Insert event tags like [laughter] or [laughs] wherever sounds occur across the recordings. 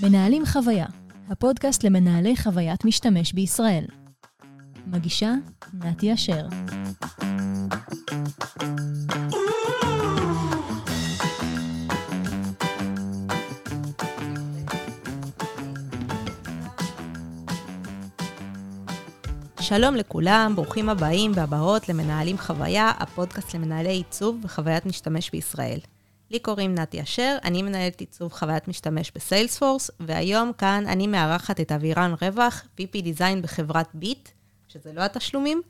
מנהלים חוויה, הפודקאסט למנהלי חוויית משתמש בישראל. מגישה, נתי אשר. שלום לכולם, ברוכים הבאים והבאות למנהלים חוויה, הפודקאסט למנהלי עיצוב וחוויית משתמש בישראל. לי קוראים נתי אשר, אני מנהלת עיצוב חוויית משתמש בסיילספורס, והיום כאן אני מארחת את אבירן רווח, VP דיזיין בחברת ביט, שזה לא התשלומים,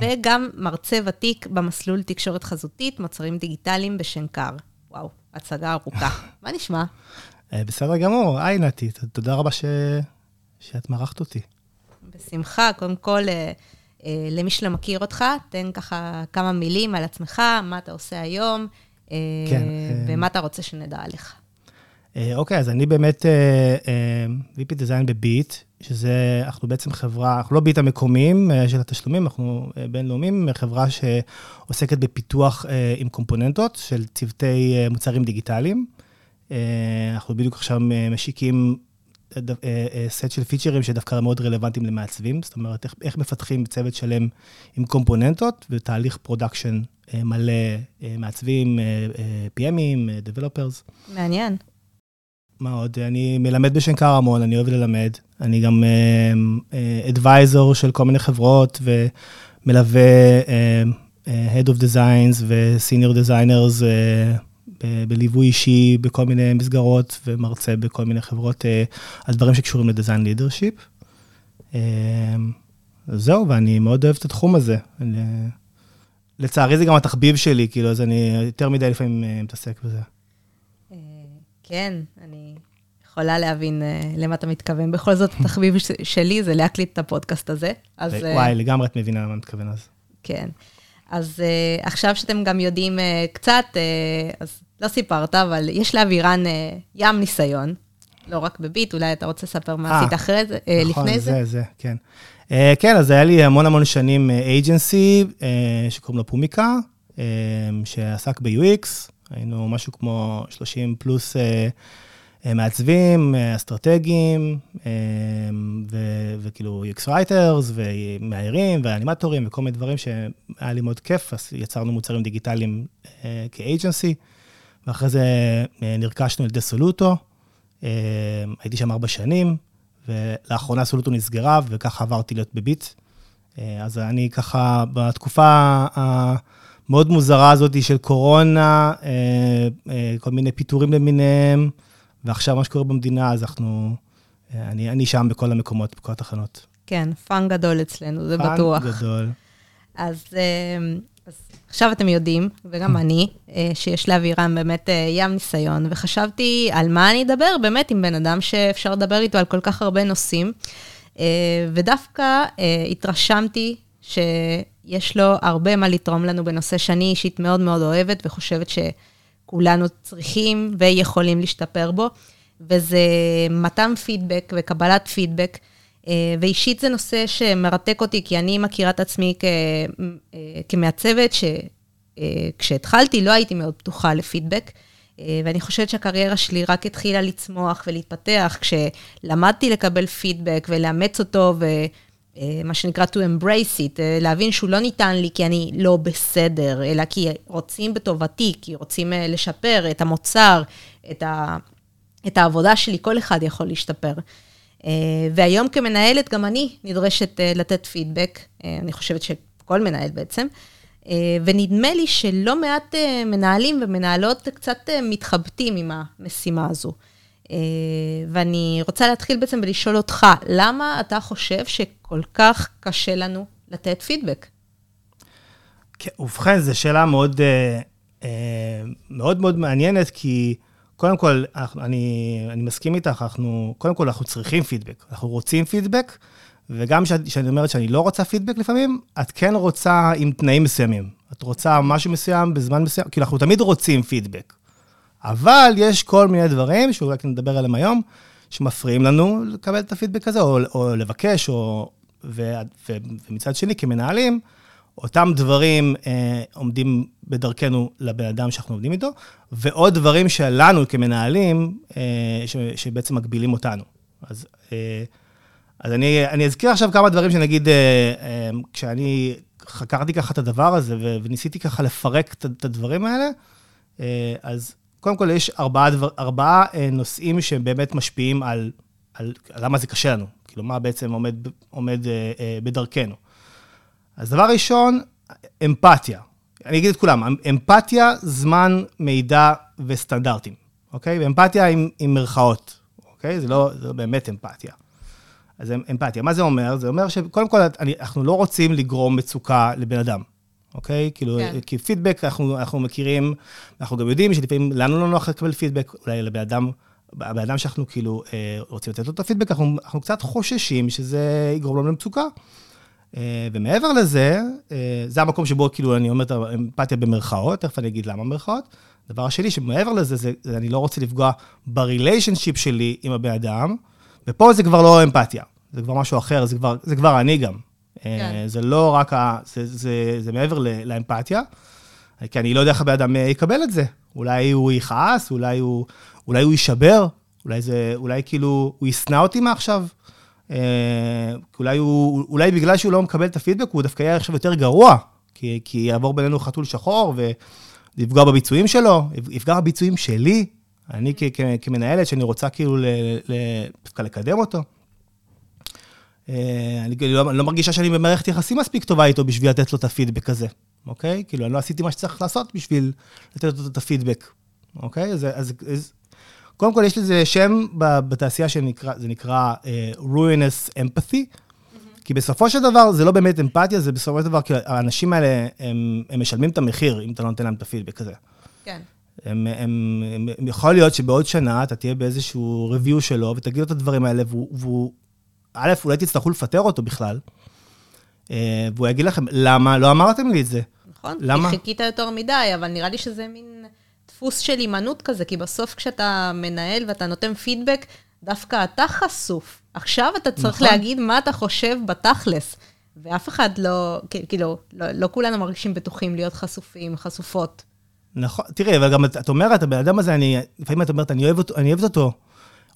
וגם מרצה ותיק במסלול תקשורת חזותית, מוצרים דיגיטליים בשנקר. וואו, הצגה ארוכה. [laughs] מה נשמע? אה, בסדר גמור, היי נתי, תודה רבה ש... שאת מארחת אותי. בשמחה, קודם כל, אה, אה, למי שלא מכיר אותך, תן ככה כמה מילים על עצמך, מה אתה עושה היום, כן, ומה אתה רוצה שנדע עליך. אוקיי, אז אני באמת VP דיזיין בביט, שזה, אנחנו בעצם חברה, אנחנו לא ביט המקומיים של התשלומים, אנחנו בינלאומיים, חברה שעוסקת בפיתוח עם קומפוננטות של צוותי מוצרים דיגיטליים. אנחנו בדיוק עכשיו משיקים סט אה, אה, של פיצ'רים שדווקא מאוד רלוונטיים למעצבים, זאת אומרת, איך, איך מפתחים צוות שלם עם קומפוננטות ותהליך production אה, מלא מעצבים, PM ים, Developers. מעניין. מה עוד? אני מלמד בשנקר המון, אני אוהב ללמד. אני גם advisor uh, של כל מיני חברות ומלווה uh, Head of Designs ו-Senior Designers uh, בליווי אישי בכל מיני מסגרות ומרצה בכל מיני חברות אה, על דברים שקשורים ל design leadership. אה, זהו, ואני מאוד אוהב את התחום הזה. לצערי זה גם התחביב שלי, כאילו, אז אני יותר מדי לפעמים אה, מתעסק בזה. כן, אני יכולה להבין למה אתה מתכוון. בכל זאת, התחביב שלי זה להקליט את הפודקאסט הזה. אז... וואי, לגמרי את מבינה למה אני מתכוון אז. כן. אז uh, עכשיו שאתם גם יודעים uh, קצת, uh, אז לא סיפרת, אבל יש לאבירן uh, ים ניסיון, לא רק בביט, אולי אתה רוצה לספר מה עשית אחרי זה, uh, נכון, לפני זה? נכון, זה, זה, כן. Uh, כן, אז היה לי המון המון שנים אייג'נסי, uh, uh, שקוראים לו פומיקה, uh, שעסק ב-UX, היינו משהו כמו 30 פלוס uh, uh, מעצבים, uh, אסטרטגיים, uh, וכאילו UX writers, ומאיירים, ואנימטורים, וכל מיני דברים שהיה לי מאוד כיף, אז יצרנו מוצרים דיגיטליים uh, כ agency. ואחרי זה אה, נרכשנו על ידי סולוטו, אה, הייתי שם ארבע שנים, ולאחרונה סולוטו נסגרה, וככה עברתי להיות בביט. אה, אז אני ככה, בתקופה המאוד מוזרה הזאת של קורונה, כל מיני פיטורים למיניהם, ועכשיו מה שקורה במדינה, אז אנחנו, אני, אני שם בכל המקומות, בכל התחנות. כן, fun גדול אצלנו, זה fun בטוח. fun גדול. אז עכשיו אתם יודעים, וגם אני, אה, שיש לאבירם באמת אה, ים ניסיון, וחשבתי על מה אני אדבר באמת עם בן אדם שאפשר לדבר איתו על כל כך הרבה נושאים, אה, ודווקא התרשמתי שיש לו הרבה מה לתרום לנו בנושא שאני אישית מאוד מאוד אוהבת, וחושבת שכולנו צריכים ויכולים להשתפר בו, וזה מתן פידבק וקבלת פידבק. אה, ואישית זה נושא שמרתק אותי, כי אני מכירה את עצמי אה, כמעצבת, שכשהתחלתי לא הייתי מאוד פתוחה לפידבק, אה, ואני חושבת שהקריירה שלי רק התחילה לצמוח ולהתפתח, כשלמדתי לקבל פידבק ולאמץ אותו, ומה שנקרא to embrace it, להבין שהוא לא ניתן לי כי אני לא בסדר, אלא כי רוצים בטובתי, כי רוצים לשפר את המוצר, את, ה, את העבודה שלי, כל אחד יכול להשתפר. אה, והיום כמנהלת, גם אני נדרשת אה, לתת פידבק, אה, אני חושבת שכל מנהל בעצם, ונדמה לי שלא מעט מנהלים ומנהלות קצת מתחבטים עם המשימה הזו. ואני רוצה להתחיל בעצם ולשאול אותך, למה אתה חושב שכל כך קשה לנו לתת פידבק? כן, ובכן, זו שאלה מאוד, מאוד מאוד מעניינת, כי קודם כל, אני, אני מסכים איתך, אנחנו, קודם כל, אנחנו צריכים פידבק, אנחנו רוצים פידבק, וגם כשאני אומרת שאני לא רוצה פידבק לפעמים, את כן רוצה עם תנאים מסוימים. את רוצה משהו מסוים בזמן מסוים, כאילו, אנחנו תמיד רוצים פידבק. אבל יש כל מיני דברים, שאולי נדבר עליהם היום, שמפריעים לנו לקבל את הפידבק הזה, או, או לבקש, או, ו, ו, ומצד שני, כמנהלים, אותם דברים אה, עומדים בדרכנו לבן אדם שאנחנו עובדים איתו, ועוד דברים שלנו כמנהלים, אה, ש, שבעצם מגבילים אותנו. אז, אה, אז אני, אני אזכיר עכשיו כמה דברים שנגיד, אה, אה, כשאני חקרתי ככה את הדבר הזה, ו, וניסיתי ככה לפרק את, את הדברים האלה, אה, אז קודם כל יש ארבעה, דבר, ארבעה אה, נושאים שהם באמת משפיעים על, על, על למה זה קשה לנו, כאילו מה בעצם עומד, עומד אה, אה, בדרכנו. אז דבר ראשון, אמפתיה. אני אגיד את כולם, אמפתיה, זמן, מידע וסטנדרטים, אוקיי? ואמפתיה עם, עם מרכאות, אוקיי? זה לא, זה לא באמת אמפתיה. אז אמ, אמפתיה, מה זה אומר? זה אומר שקודם כל, אני, אנחנו לא רוצים לגרום מצוקה לבן אדם, אוקיי? כאילו, כן. כי פידבק, אנחנו, אנחנו מכירים, אנחנו גם יודעים שלפעמים לנו לא נוח לקבל פידבק, אולי לבן אדם, הבן אדם שאנחנו כאילו אה, רוצים לתת לו את הפידבק, אנחנו, אנחנו קצת חוששים שזה יגרום לנו למצוקה. אה, ומעבר לזה, אה, זה המקום שבו כאילו אני אומר את האמפתיה במרכאות, תכף אני אגיד למה במרכאות. הדבר השני, שמעבר לזה, זה, זה אני לא רוצה לפגוע בריליישנשיפ שלי עם הבן אדם, ופה זה כבר לא אמפתיה, זה כבר משהו אחר, זה כבר, זה כבר אני גם. אה, כן. זה לא רק ה... זה, זה, זה מעבר לאמפתיה, כי אני לא יודע איך הבן אדם יקבל את זה. אולי הוא יכעס, אולי הוא, אולי הוא יישבר, אולי זה, אולי כאילו, הוא ישנא אותי מעכשיו. אה, אולי, הוא, אולי בגלל שהוא לא מקבל את הפידבק, הוא דווקא יהיה עכשיו יותר גרוע, כי, כי יעבור בינינו חתול שחור ויפגע בביצועים שלו, יפגע בביצועים שלי, אני כ, כ, כמנהלת, שאני רוצה כאילו דווקא לקדם אותו. אה, אני לא, לא מרגישה שאני במערכת יחסים מספיק טובה איתו בשביל לתת לו את הפידבק הזה, אוקיי? כאילו, אני לא עשיתי מה שצריך לעשות בשביל לתת לו את הפידבק, אוקיי? אז, אז, אז קודם כל, יש לזה שם בתעשייה שנקרא, זה נקרא uh, ruinous empathy, mm-hmm. כי בסופו של דבר זה לא באמת אמפתיה, זה בסופו של דבר, כי האנשים האלה, הם, הם משלמים את המחיר אם אתה לא נותן להם את הפידבק הזה. כן. הם, הם, הם, הם, יכול להיות שבעוד שנה אתה תהיה באיזשהו review שלו ותגיד לו את הדברים האלה, והוא, והוא א', אולי תצטרכו לפטר אותו בכלל, אה, והוא יגיד לכם, למה לא אמרתם לי את זה? נכון, למה? כי חיכית יותר מדי, אבל נראה לי שזה מין... דפוס של הימנעות כזה, כי בסוף כשאתה מנהל ואתה נותן פידבק, דווקא אתה חשוף. עכשיו אתה צריך נכון. להגיד מה אתה חושב בתכלס. ואף אחד לא, כאילו, לא, לא כולנו מרגישים בטוחים להיות חשופים, חשופות. נכון, תראי, אבל גם את אומרת, הבן אדם הזה, אני, לפעמים את אומרת, אני אוהב אותו, אני אוהבת אותו.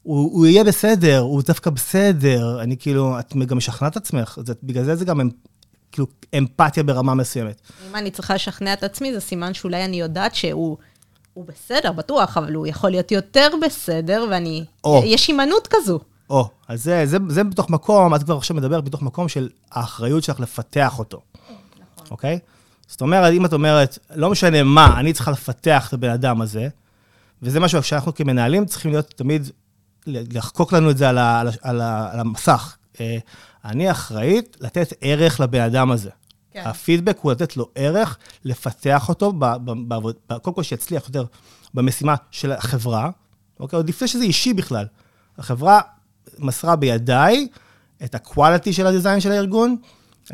הוא, הוא יהיה בסדר, הוא דווקא בסדר. אני כאילו, את גם משכנעת עצמך, זה, בגלל זה זה גם כאילו אמפתיה ברמה מסוימת. אם אני צריכה לשכנע את עצמי, זה סימן שאולי אני יודעת שהוא... הוא בסדר, בטוח, אבל הוא יכול להיות יותר בסדר, ואני... או. יש הימנעות כזו. או, אז זה, זה, זה בתוך מקום, את כבר עכשיו מדברת בתוך מקום של האחריות שלך לפתח אותו. נכון. אוקיי? זאת אומרת, אם את אומרת, לא משנה מה, אני צריכה לפתח את הבן אדם הזה, וזה משהו שאנחנו כמנהלים צריכים להיות תמיד, לחקוק לנו את זה על, ה, על, ה, על, ה, על המסך. אה, אני אחראית לתת ערך לבן אדם הזה. כן. הפידבק הוא לתת לו ערך, לפתח אותו, בעבודה, קודם כל שיצליח יותר במשימה של החברה, אוקיי? עוד לפני שזה אישי בכלל. החברה מסרה בידיי את ה-quality של ה design של הארגון,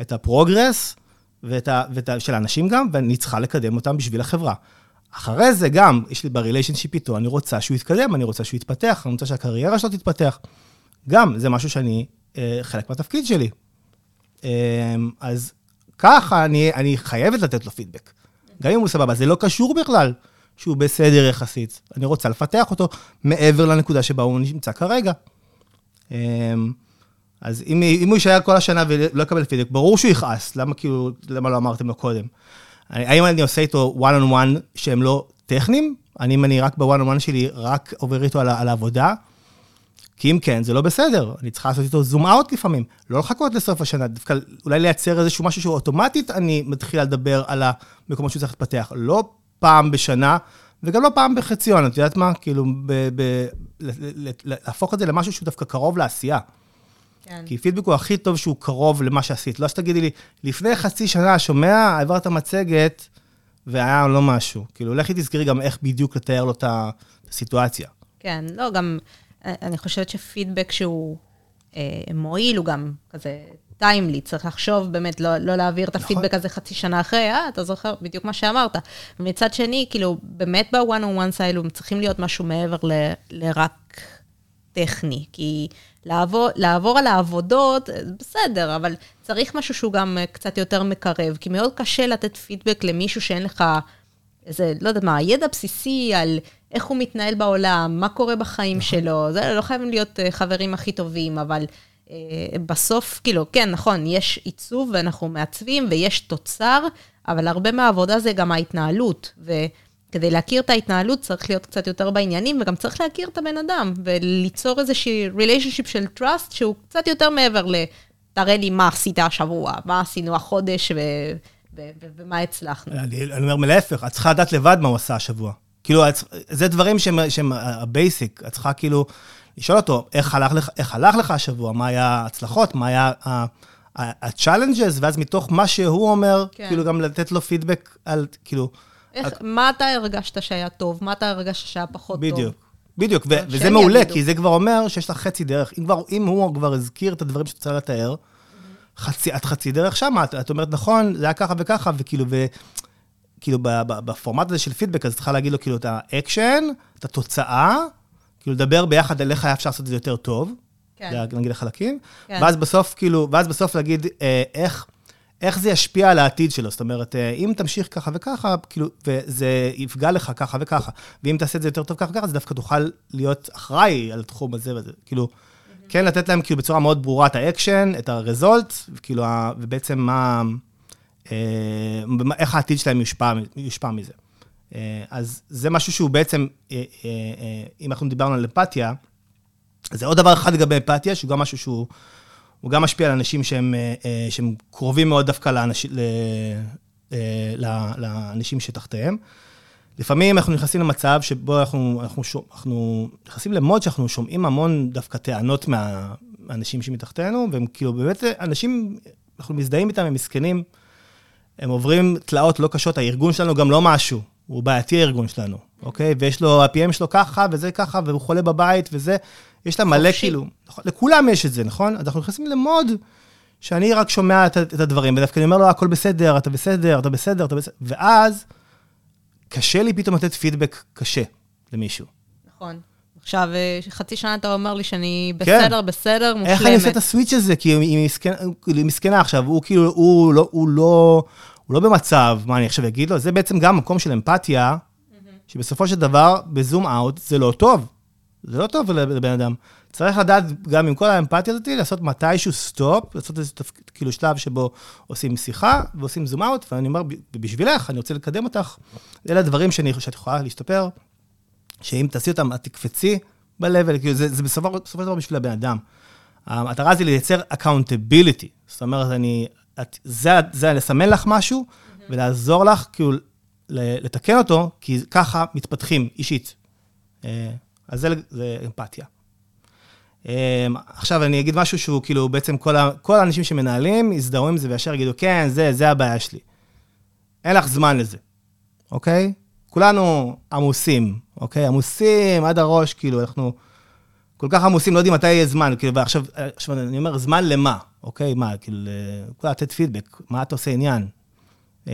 את ה progress, ואת ה, ואת ה, של האנשים גם, ואני צריכה לקדם אותם בשביל החברה. אחרי זה גם, יש לי relationship איתו, אני רוצה שהוא יתקדם, אני רוצה שהוא יתפתח, אני רוצה שהקריירה שלו תתפתח. גם, זה משהו שאני, אה, חלק מהתפקיד שלי. אה, אז ככה אני, אני חייבת לתת לו פידבק. גם אם הוא סבבה, זה לא קשור בכלל שהוא בסדר יחסית. אני רוצה לפתח אותו מעבר לנקודה שבה הוא נמצא כרגע. אמ, אז אם, אם הוא יישאר כל השנה ולא יקבל פידבק, ברור שהוא יכעס, למה כאילו, למה לא אמרתם לו קודם? האם אני עושה איתו one on one שהם לא טכניים? האם אני רק בוואן on one שלי, רק עובר איתו על, על העבודה? כי אם כן, זה לא בסדר, אני צריכה לעשות איתו זום אאוט לפעמים, לא לחכות לסוף השנה, דווקא אולי לייצר איזשהו משהו שהוא אוטומטית, אני מתחילה לדבר על המקומות שהוא צריך להתפתח, לא פעם בשנה, וגם לא פעם בחציון, את יודעת מה? כאילו, ב, ב, להפוך את זה למשהו שהוא דווקא קרוב לעשייה. כן. כי פידבק הוא הכי טוב שהוא קרוב למה שעשית. לא שתגידי לי, לפני חצי שנה, שומע, העברת מצגת, והיה לא משהו. כאילו, לכי תזכרי גם איך בדיוק לתאר לו את הסיטואציה. כן, לא, גם... אני חושבת שפידבק שהוא אה, מועיל, הוא גם כזה timely, צריך לחשוב באמת, לא, לא להעביר את הפידבק נכון. איזה חצי שנה אחרי, אה, אתה זוכר בדיוק מה שאמרת. ומצד שני, כאילו, באמת בוואן און וואן סייל, הם צריכים להיות משהו מעבר ל, לרק טכני, כי לעבור, לעבור על העבודות, בסדר, אבל צריך משהו שהוא גם קצת יותר מקרב, כי מאוד קשה לתת פידבק למישהו שאין לך איזה, לא יודעת מה, ידע בסיסי על איך הוא מתנהל בעולם, מה קורה בחיים נכון. שלו, זה לא חייבים להיות חברים הכי טובים, אבל אה, בסוף, כאילו, כן, נכון, יש עיצוב ואנחנו מעצבים ויש תוצר, אבל הרבה מהעבודה זה גם ההתנהלות. וכדי להכיר את ההתנהלות צריך להיות קצת יותר בעניינים, וגם צריך להכיר את הבן אדם, וליצור איזושהי ריליישנשיפ של trust שהוא קצת יותר מעבר ל... תראה לי מה עשית השבוע, מה עשינו החודש ו... ומה הצלחנו. אני, אומר להפך, את צריכה לדעת לבד מה הוא עשה השבוע. כאילו, זה דברים שהם ה basic, את צריכה כאילו... לשאול אותו, איך הלך לך, איך הלך לך השבוע, מה היה ההצלחות, מה היה ה-challenges, ואז מתוך מה שהוא אומר, כן. כאילו גם לתת לו פידבק על, כאילו... איך, את... מה אתה הרגשת שהיה טוב, מה אתה הרגשת שהיה פחות בדיוק. טוב. בדיוק, בדיוק, וזה מעולה, יגידו. כי זה כבר אומר שיש לך חצי דרך. אם, כבר, אם הוא כבר הזכיר את הדברים שאת רוצה לתאר, חצי, את חצי דרך שם, את, את אומרת, נכון, זה היה ככה וככה, וכאילו, ו... כאילו, בפורמט הזה של פידבק, אז צריכה להגיד לו, כאילו, את האקשן, את התוצאה, כאילו, לדבר ביחד על איך היה אפשר לעשות את זה יותר טוב. כן. נגיד החלקים. כן. ואז בסוף, כאילו, ואז בסוף להגיד אה, איך, איך זה ישפיע על העתיד שלו. זאת אומרת, אה, אם תמשיך ככה וככה, כאילו, וזה יפגע לך ככה וככה, ואם תעשה את זה יותר טוב ככה וככה, אז דווקא תוכל להיות אחראי על התחום הזה וזה. כאילו, mm-hmm. כן לתת להם כאילו בצורה מאוד ברורה את האקשן, את ה result, וכאילו, ובעצם מה, איך העתיד שלהם יושפע, יושפע מזה. אה, אז זה משהו שהוא בעצם, אה, אה, אם אנחנו דיברנו על אמפתיה, זה עוד דבר אחד לגבי אמפתיה, שהוא גם משהו שהוא, הוא גם משפיע על אנשים שהם, שהם קרובים מאוד דווקא לאנש, לאנשים שתחתיהם. לפעמים אנחנו נכנסים למצב שבו אנחנו, אנחנו, אנחנו נכנסים למוד שאנחנו שומעים המון דווקא טענות מהאנשים שמתחתנו, והם כאילו באמת אנשים, אנחנו מזדהים איתם, הם מסכנים, הם עוברים תלאות לא קשות, הארגון שלנו גם לא משהו. הוא בעייתי הארגון שלנו, אוקיי? ויש לו, ה-PM שלו ככה, וזה ככה, והוא חולה בבית, וזה, יש לה מלא כאילו, נכון, לכולם יש את זה, נכון? אז אנחנו נכנסים למוד שאני רק שומע את, את הדברים, ודווקא אני אומר לו, הכל בסדר, אתה בסדר, אתה בסדר, אתה בסדר, ואז קשה לי פתאום לתת פידבק קשה למישהו. נכון. עכשיו, אה, חצי שנה אתה אומר לי שאני כן. בסדר, כן. בסדר, מושלמת. איך אני עושה את ה switch הזה? כי היא מסכנה, היא מסכנה עכשיו, הוא כאילו, הוא לא, הוא לא, הוא לא במצב, מה אני עכשיו אגיד לו? זה בעצם גם מקום של אמפתיה, שבסופו של דבר, ב zoom out, זה לא טוב. זה לא טוב לבן אדם. צריך לדעת, גם עם כל האמפתיה הזאת, לעשות מתישהו stop, לעשות איזה תפ... כאילו שלב שבו עושים שיחה ועושים zoom out, ואני אומר, בשבילך, אני רוצה לקדם אותך. אלה הדברים שאני שאת יכולה להשתפר, שאם תעשי אותם, את תקפצי ב-level, כאילו זה, זה בסופו של דבר בשביל הבן אדם. המטרה זה לייצר accountability. זאת אומרת, אני את, זה, זה לסמן לך משהו mm-hmm. ולעזור לך, כאילו, לתקן אותו, כי ככה מתפתחים אישית. אה, אז זה, זה אמפתיה. אה, עכשיו, אני אגיד משהו שהוא כאילו, בעצם כל, ה, כל האנשים שמנהלים יזדהו עם זה וישר יגידו, כן, זה, זה הבעיה שלי. אין לך זמן לזה, אוקיי? כולנו עמוסים, אוקיי? עמוסים עד הראש, כאילו, אנחנו כל כך עמוסים, לא יודעים מתי יהיה זמן, כאילו, ועכשיו, עכשיו אני אומר, זמן למה? אוקיי, מה, כאילו, כולה לתת פידבק, מה אתה עושה עניין? אה,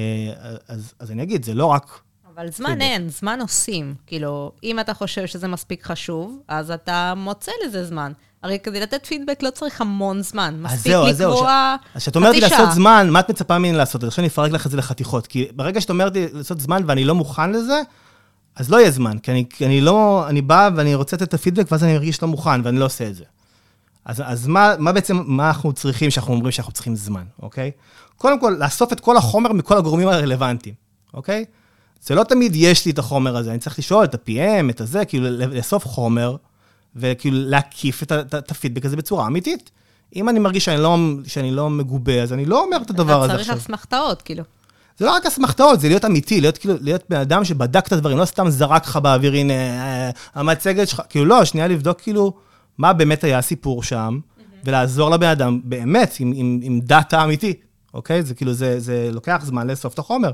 אז, אז אני אגיד, זה לא רק... אבל זמן פידבק. אין, זמן עושים. כאילו, אם אתה חושב שזה מספיק חשוב, אז אתה מוצא לזה זמן. הרי כדי לתת פידבק לא צריך המון זמן, מספיק לקבוע חצי שעה. אז כשאת אומרת לי לעשות זמן, מה את מצפה ממני לעשות? עכשיו אני אפרק לך את זה לחתיכות. כי ברגע שאת אומרת לי לעשות זמן ואני לא מוכן לזה, אז לא יהיה זמן. כי אני, אני לא, אני בא ואני רוצה לתת את הפידבק, ואז אני מרגיש לא מוכן, ואני לא עושה את זה. אז, אז מה, מה בעצם, מה אנחנו צריכים שאנחנו אומרים שאנחנו צריכים זמן, אוקיי? קודם כל, לאסוף את כל החומר מכל הגורמים הרלוונטיים, אוקיי? זה לא תמיד יש לי את החומר הזה, אני צריך לשאול את ה-PM, את הזה, כאילו לאסוף חומר, וכאילו להקיף את, הפידבק הזה בצורה אמיתית. אם אני מרגיש שאני לא, שאני לא מגובה, אז אני לא אומר את הדבר הזה עכשיו. אתה צריך אסמכתאות, כאילו. זה לא רק אסמכתאות, זה להיות אמיתי, להיות כאילו, להיות בן אדם שבדק את הדברים, לא סתם זרק לך באוויר, הנה, אה, המצגת שלך, כאילו לא, שנייה לבדוק כאילו, מה באמת היה הסיפור שם, ולעזור לבן אדם באמת עם, עם, עם דאטה אמיתי, אוקיי? זה כאילו, זה, זה לוקח זמן לאסוף את החומר.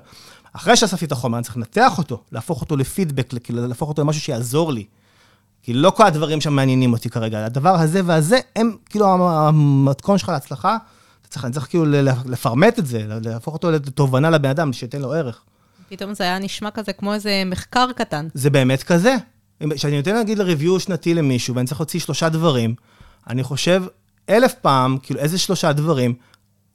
אחרי שאספתי את החומר, אני צריך לנתח אותו, להפוך אותו לפידבק, כאילו, להפוך אותו למשהו שיעזור לי. כי לא כל הדברים שם מעניינים אותי כרגע, הדבר הזה והזה, הם כאילו המתכון שלך להצלחה. אתה צריך, אני צריך כאילו לפרמט את זה, להפוך אותו לתובנה לבן אדם, שייתן לו ערך. פתאום זה היה נשמע כזה כמו איזה מחקר קטן. זה באמת כזה. כשאני נותן להגיד לריוויו שנתי למישהו, ואני צריך להוציא שלושה דברים, אני חושב אלף פעם, כאילו, איזה שלושה דברים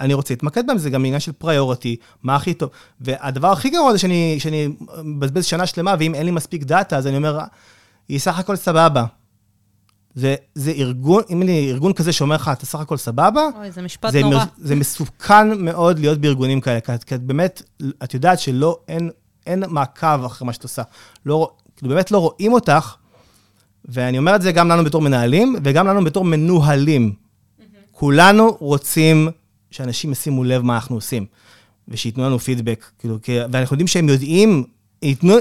אני רוצה להתמקד בהם, זה גם עניין של פריוריטי, מה הכי טוב. והדבר הכי גרוע זה שאני מבזבז שנה שלמה, ואם אין לי מספיק דאטה, אז אני אומר, היא סך הכל סבבה. זה, זה ארגון, אם אני ארגון כזה שאומר לך, אתה סך הכל סבבה, אוי, זה משפט זה, נורא. זה מסוכן מאוד להיות בארגונים כאלה, כי את כי את באמת, את יודעת שלא, אין, אין מעקב אחרי מה שאת עושה. לא, כאילו, באמת לא רואים אותך, ואני אומר את זה גם לנו בתור מנהלים, וגם לנו בתור מנוהלים. כולנו רוצים שאנשים ישימו לב מה אנחנו עושים, ושייתנו לנו פידבק, כאילו, כי, ואנחנו יודעים שהם יודעים, ייתנו,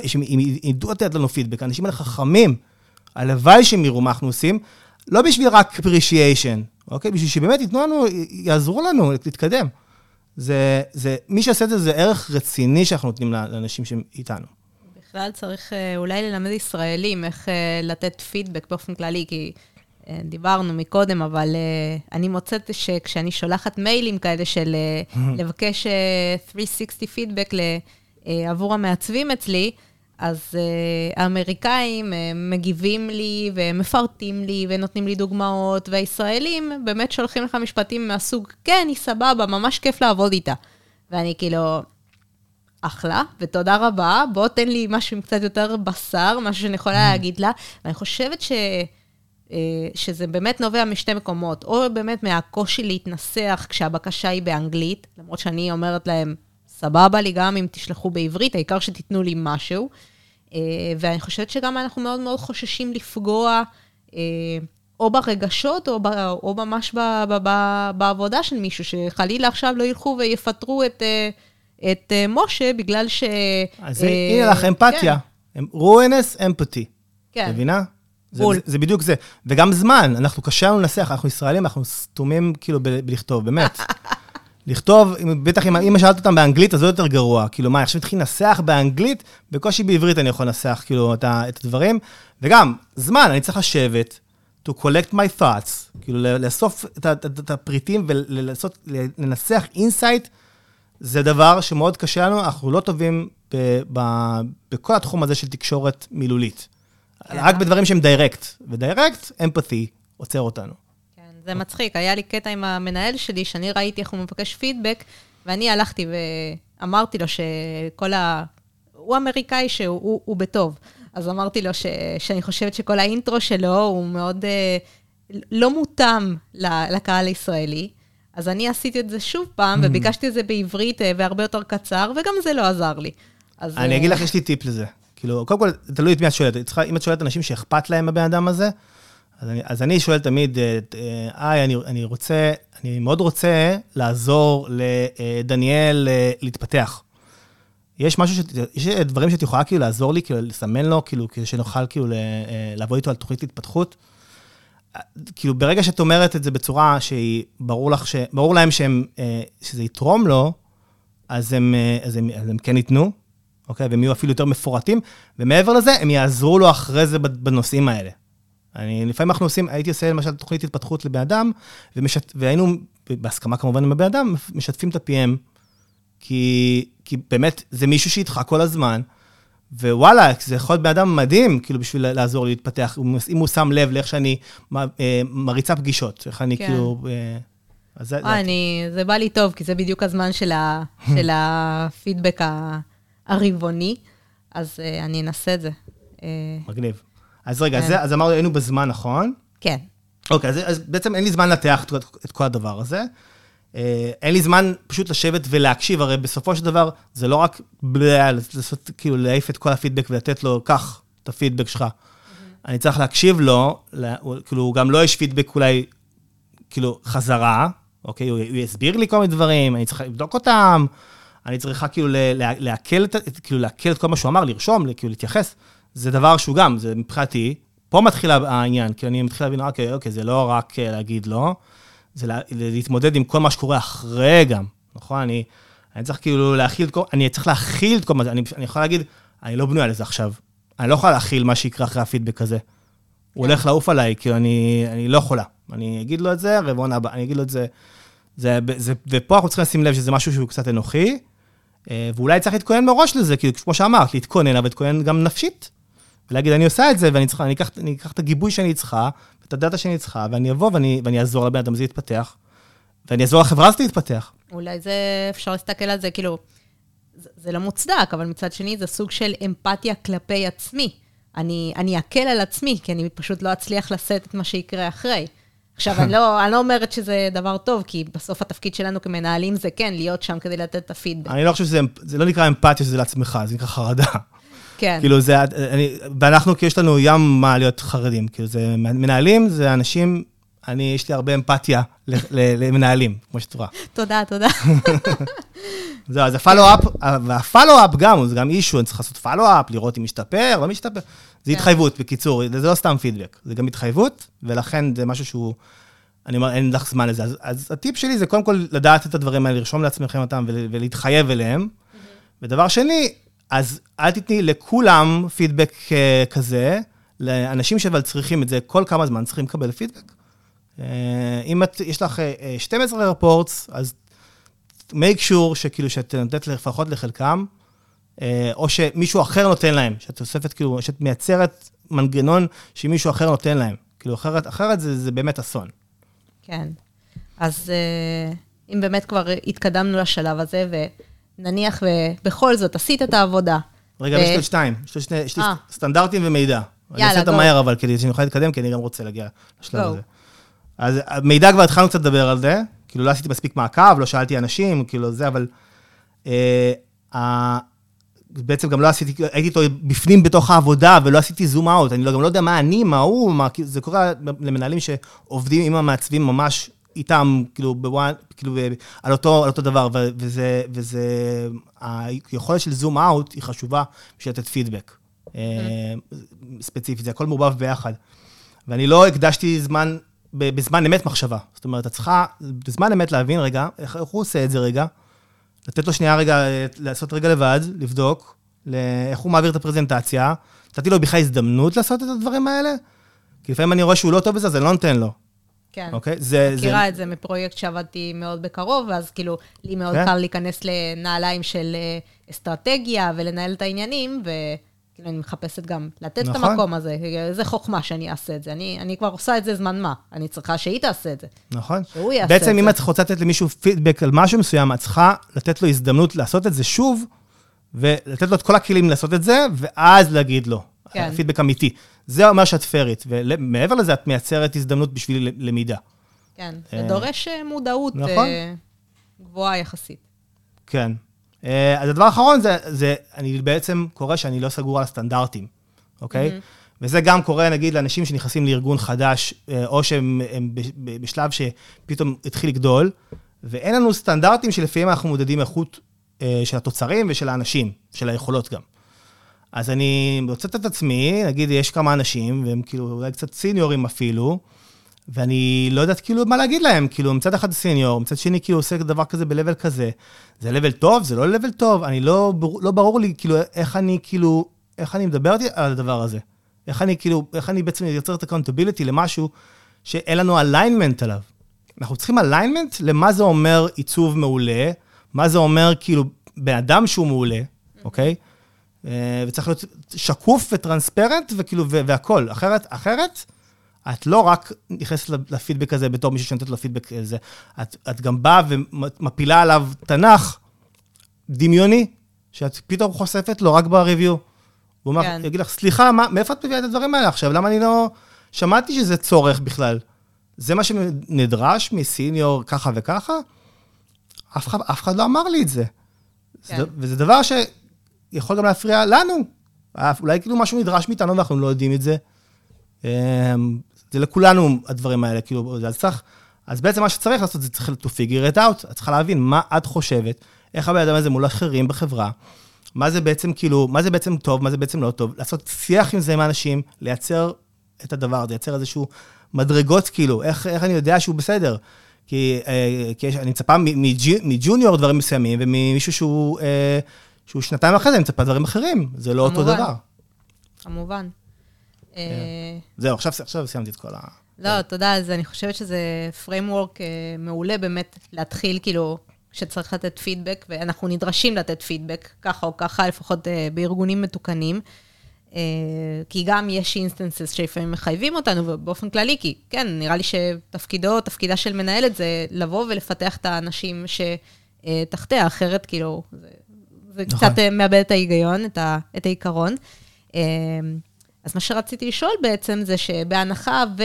ידעו לתת לנו פידבק, האנשים האלה חכמים, הלוואי שהם יראו מה אנחנו עושים, לא בשביל רק appreciation, אוקיי? בשביל שבאמת ייתנו לנו, יעזרו לנו להתקדם. זה, זה, מי שעושה את זה, זה ערך רציני שאנחנו נותנים לאנשים שאיתנו. בכלל צריך אה, אולי ללמד ישראלים איך אה, לתת פידבק באופן כללי, כי אה, דיברנו מקודם, אבל אני מוצאת שכשאני שולחת מיילים כאלה של [laughs] לבקש 360 פידבק עבור המעצבים אצלי, אז uh, האמריקאים uh, מגיבים לי ומפרטים לי ונותנים לי דוגמאות, והישראלים באמת שולחים לך משפטים מהסוג, כן, היא סבבה, ממש כיף לעבוד איתה. ואני כאילו, אחלה, ותודה רבה, בוא תן לי משהו עם קצת יותר בשר, משהו שאני יכולה mm. להגיד לה. ואני חושבת ש... אה, שזה באמת נובע משתי מקומות, או באמת מהקושי להתנסח כשהבקשה היא באנגלית, למרות שאני אומרת להם, סבבה לי גם אם תשלחו בעברית, העיקר שתיתנו לי משהו. אה, ואני חושבת שגם אנחנו מאוד מאוד חוששים לפגוע אה, או ברגשות, או, ב, או ממש ב, ב, ב, בעבודה של מישהו, שחלילה עכשיו לא ילכו ויפטרו את, אה, את משה בגלל ש... אז אה, הנה לך אמפתיה. כן. רואנס אמפתי. כן. מבינה? זה, זה, זה בדיוק זה. וגם זמן, אנחנו קשה לנו לנסח, אנחנו ישראלים, אנחנו סתומים כאילו בלכתוב, באמת. [laughs] לכתוב, בטח אם אמא שאלת אותם באנגלית, אז זה יותר גרוע. כאילו, מה, עכשיו תתחיל לנסח באנגלית? בקושי בעברית אני יכול לנסח, כאילו, את, את הדברים. וגם, זמן, אני צריך לשבת, to collect my thoughts, כאילו, לאסוף את, את, את, הפריטים ולנסות, לנסח insight, זה דבר שמאוד קשה לנו, אנחנו לא טובים ב, ב, בכל התחום הזה של תקשורת מילולית. כן. רק בדברים שהם direct, ו direct, אמפתי, עוצר אותנו. זה מצחיק. היה לי קטע עם המנהל שלי, שאני ראיתי איך הוא מבקש פידבק, ואני הלכתי ואמרתי לו שכל ה... הוא אמריקאי שהוא הוא, הוא בטוב. אז אמרתי לו ש, שאני חושבת שכל ה intro שלו הוא מאוד אה, לא מותאם לקהל הישראלי. אז אני עשיתי את זה שוב פעם, mm. וביקשתי את זה בעברית אה, והרבה יותר קצר, וגם זה לא עזר לי. אז, אני אה... אגיד לך, יש לי טיפ לזה. כאילו, קודם כל, תלוי את מי את שואלת. אם את שואלת אנשים שאכפת להם מהבן אדם הזה, אז אני, אז אני שואל תמיד, אה, היי, אני, אני רוצה, אני מאוד רוצה לעזור לדניאל אה, להתפתח. יש משהו, שת, יש דברים שאת יכולה כאילו לעזור לי, כאילו לסמן לו, כאילו, כדי שנוכל כאילו אה, לעבוד איתו על תוכנית התפתחות. כאילו, ברגע שאת אומרת את זה בצורה שהיא, ברור לך, ש, ברור להם שהם, שזה יתרום לו, אז הם, אז הם, אז הם כן ייתנו, אוקיי? והם יהיו אפילו יותר מפורטים, ומעבר לזה, הם יעזרו לו אחרי זה בנושאים האלה. אני, לפעמים אנחנו עושים, הייתי עושה למשל תוכנית התפתחות לבן אדם, ומשת, והיינו, בהסכמה כמובן עם הבן אדם, משתפים את ה-PM, כי, כי באמת זה מישהו שאיתך כל הזמן, ווואלה, זה יכול להיות בן אדם מדהים, כאילו, בשביל לעזור לי להתפתח, אם הוא שם לב לאיך שאני אה, מריצה פגישות, איך אני כן. כאילו... אה, אז זה, אני, זה בא לי טוב, כי זה בדיוק הזמן של, ה, [laughs] של הפידבק הרבעוני, אז uh, אני אנסה את זה. מגניב. אז רגע, כן. אז, אז אמרנו, היינו בזמן, נכון? כן. אוקיי, אז, אז בעצם אין לי זמן לנתח את, את כל הדבר הזה. אה, אין לי זמן פשוט לשבת ולהקשיב, הרי בסופו של דבר, זה לא רק לעשות, כאילו, להעיף את כל הפידבק ולתת לו, קח את הפידבק שלך. Mm-hmm. אני צריך להקשיב לו, לה, כאילו, הוא גם לא יש פידבק אולי, כאילו, חזרה, אוקיי? הוא, הוא יסביר לי כל מיני דברים, אני צריך לבדוק אותם, אני צריכה כאילו לעכל את, כאילו, את כל מה שהוא אמר, לרשום, כאילו, להתייחס. זה דבר שהוא גם, זה מבחינתי, פה מתחיל העניין, כי אני מתחיל להבין, אוקיי, אוקיי, זה לא רק אה, להגיד לא, זה לה, להתמודד עם כל מה שקורה אחרי גם, נכון? אני, אני צריך כאילו להכיל את כל, אני צריך להכיל את כל מה זה, אני, אני יכול להגיד, אני לא בנוי על זה עכשיו. אני לא יכול להכיל מה שיקרה אחרי הפידבק הזה. הוא הולך לעוף עליי, כאילו, אני, אני לא יכולה. אני אגיד לו את זה, רבעון הבא, אני אגיד לו את זה, זה, זה, ופה אנחנו צריכים לשים לב שזה משהו שהוא קצת אנוכי, אה, ואולי צריך להתכונן מראש לזה, כאילו, כמו שאמרת, להתכונן, אבל להתכונן גם נפשית. ולהגיד, אני עושה את זה, ואני צריכה, אני אקח, אני אקח את הגיבוי שאני צריכה, את הדאטה שאני צריכה, ואני אבוא ואני, ואני אעזור לבן אדם הזה להתפתח, ואני אעזור לחברה הזאת להתפתח. אולי זה, אפשר להסתכל על זה, כאילו, זה, זה לא מוצדק, אבל מצד שני זה סוג של אמפתיה כלפי עצמי. אני, אני אקל על עצמי, כי אני פשוט לא אצליח לשאת את מה שיקרה אחרי. עכשיו, אני לא, [laughs] אני לא אומרת שזה דבר טוב, כי בסוף התפקיד שלנו כמנהלים זה כן, להיות שם כדי לתת את הפידבק. אני לא חושב שזה, זה לא נקרא אמפתיה, שזה לעצמך, זה נקרא חרדה. כן. כאילו זה, אני, ואנחנו, כי יש לנו ים מה להיות חרדים. כאילו זה, מנהלים זה אנשים, אני, יש לי הרבה אמפתיה למנהלים, כמו שאת רואה. תודה, תודה. [laughs] זהו, אז הפלו-אפ, והפלו-אפ גם, זה גם אישו, אני צריך לעשות פלו-אפ, לראות אם משתפר, לא משתפר. זה כן. התחייבות, בקיצור, זה לא סתם פידבק, זה גם התחייבות, ולכן זה משהו שהוא, אני אומר, אין לך זמן לזה. אז, אז הטיפ שלי זה קודם כל לדעת את הדברים האלה, לרשום לעצמכם אותם ולהתחייב אליהם. ודבר שני, אז אל תתני לכולם פידבק אה, כזה, לאנשים שאבל צריכים את זה כל כמה זמן צריכים לקבל פידבק. אה, אם את, יש לך 12 אה, רפורטס, אז make sure שכאילו שאת נותנת לפחות לחלקם, או שמישהו אחר נותן להם, שאת אוספת, כאילו, שאת מייצרת מנגנון שמישהו אחר נותן להם. כאילו, אחרת, אחרת זה, זה באמת אסון. כן. אז אם באמת כבר התקדמנו לשלב הזה, ו... נניח ובכל זאת עשית את העבודה. רגע, יש לי שתיים, יש לי אה. סטנדרטים ומידע. אני אעשה אותם מהר, אבל כדי שאני אוכל להתקדם, כי אני גם רוצה להגיע לשלב הזה. אז מידע כבר התחלנו קצת לדבר על זה, כאילו לא עשיתי מספיק מעקב, לא שאלתי אנשים, כאילו זה, אבל אה, בעצם גם לא עשיתי, הייתי איתו בפנים בתוך העבודה, ולא עשיתי זום אאוט, אני לא, גם לא יודע מה אני, מה הוא, מה, זה קורה למנהלים שעובדים עם המעצבים ממש איתם, כאילו, בוואן, כאילו, על אותו, על אותו דבר, וזה, וזה, היכולת של זום אאוט היא חשובה בשביל לתת פידבק. אה, ספציפית, זה הכל מעורבב ביחד. ואני לא הקדשתי זמן, בזמן אמת מחשבה. זאת אומרת, את צריכה בזמן אמת להבין רגע, איך, הוא עושה את זה רגע, לתת לו שנייה רגע, לעשות רגע לבד, לבדוק, איך הוא מעביר את הפרזנטציה, נתתי לו בכלל הזדמנות לעשות את הדברים האלה, כי לפעמים אני רואה שהוא לא טוב בזה, אז אני לא נותן לו. כן. אוקיי? זה... מכירה זה... את זה מפרויקט שעבדתי מאוד בקרוב, ואז כאילו, לי מאוד כן? קל להיכנס לנעליים של אה, אסטרטגיה ולנהל את העניינים, וכאילו, אני מחפשת גם לתת נכון. את המקום הזה. איזה חוכמה שאני אעשה את זה. אני, אני כבר עושה את זה זמן מה. אני צריכה שהיא תעשה את זה. נכון. שהוא יעשה את זה. בעצם, אם את רוצה לתת למישהו פידבק על משהו מסוים, את צריכה לתת לו הזדמנות לעשות את זה שוב, ולתת לו את כל הכלים לעשות את זה, ואז להגיד לו. כן. פידבק אמיתי. זה אומר שאת פיירית, ומעבר לזה, את מייצרת הזדמנות בשביל למידה. כן, זה אה, דורש אה, מודעות נכון. אה, גבוהה יחסית. כן. אז הדבר האחרון זה, זה, אני בעצם קורא שאני לא סגור על הסטנדרטים, אוקיי? Mm-hmm. וזה גם קורה, נגיד, לאנשים שנכנסים לארגון חדש, או שהם בשלב שפתאום התחיל לגדול, ואין לנו סטנדרטים שלפיהם אנחנו מודדים איכות של התוצרים ושל האנשים, של היכולות גם. אז אני מוצא את עצמי, נגיד, יש כמה אנשים, והם כאילו אולי קצת סיניורים אפילו, ואני לא יודעת כאילו מה להגיד להם, כאילו מצד אחד סיניור, מצד שני כאילו עושה דבר כזה ב-level כזה. זה level טוב, זה לא level טוב, אני לא, לא ברור לי כאילו איך אני כאילו, איך אני מדבר על הדבר הזה. איך אני כאילו, איך אני בעצם יוצר את accountability למשהו שאין לנו alignment עליו. אנחנו צריכים alignment למה זה אומר עיצוב מעולה, מה זה אומר כאילו בן אדם שהוא מעולה, אוקיי? Okay? אה, וצריך להיות שקוף וטרנספרנט וכאילו, והכול. אחרת, אחרת, את לא רק נכנסת לפידבק הזה בתור מישהו שנותנת לו פידבק הזה, את, את גם באה ומפילה עליו תנ"ך דמיוני, שאת פתאום חושפת לו רק בריוויו. הוא אומר, כן. יגיד לך, סליחה, מה, מאיפה את מביאה את הדברים האלה עכשיו? למה אני לא... שמעתי שזה צורך בכלל. זה מה שנדרש מסיניור ככה וככה? אף אחד, אף אחד לא אמר לי את זה. כן. וזה דבר ש... יכול גם להפריע לנו. אולי כאילו משהו נדרש מאיתנו ואנחנו לא יודעים את זה. אמ, זה לכולנו הדברים האלה, כאילו, אז צריך, אז בעצם מה שצריך לעשות זה צריך to figure it out. את צריכה להבין מה את חושבת, איך הבן אדם הזה מול אחרים בחברה, מה זה בעצם כאילו, מה זה בעצם טוב, מה זה בעצם לא טוב, לעשות שיח עם זה עם האנשים, לייצר את הדבר הזה, לייצר איזשהו מדרגות כאילו, איך, איך אני יודע שהוא בסדר. כי, אה, כי אני מצפה מג'וניור דברים מסוימים, וממישהו שהוא... אה, שהוא שנתיים אחרי זה מצפה דברים אחרים, זה לא אותו דבר. כמובן. כן. אה, זהו, עכשיו סיימתי את כל ה... לא, תודה אז אני חושבת שזה framework אה, מעולה באמת להתחיל, כאילו, שצריך לתת פידבק, ואנחנו נדרשים לתת פידבק, ככה או ככה, לפחות אה, בארגונים מתוקנים. כי גם יש instances שלפעמים מחייבים אותנו, ובאופן כללי, כי כן, נראה לי שתפקידו, תפקידה של מנהלת זה לבוא ולפתח את האנשים שתחתיה, אחרת כאילו, זה, זה נכון. קצת מאבד את ההיגיון, את, ה, את העיקרון. אז מה שרציתי לשאול בעצם זה שבהנחה ו...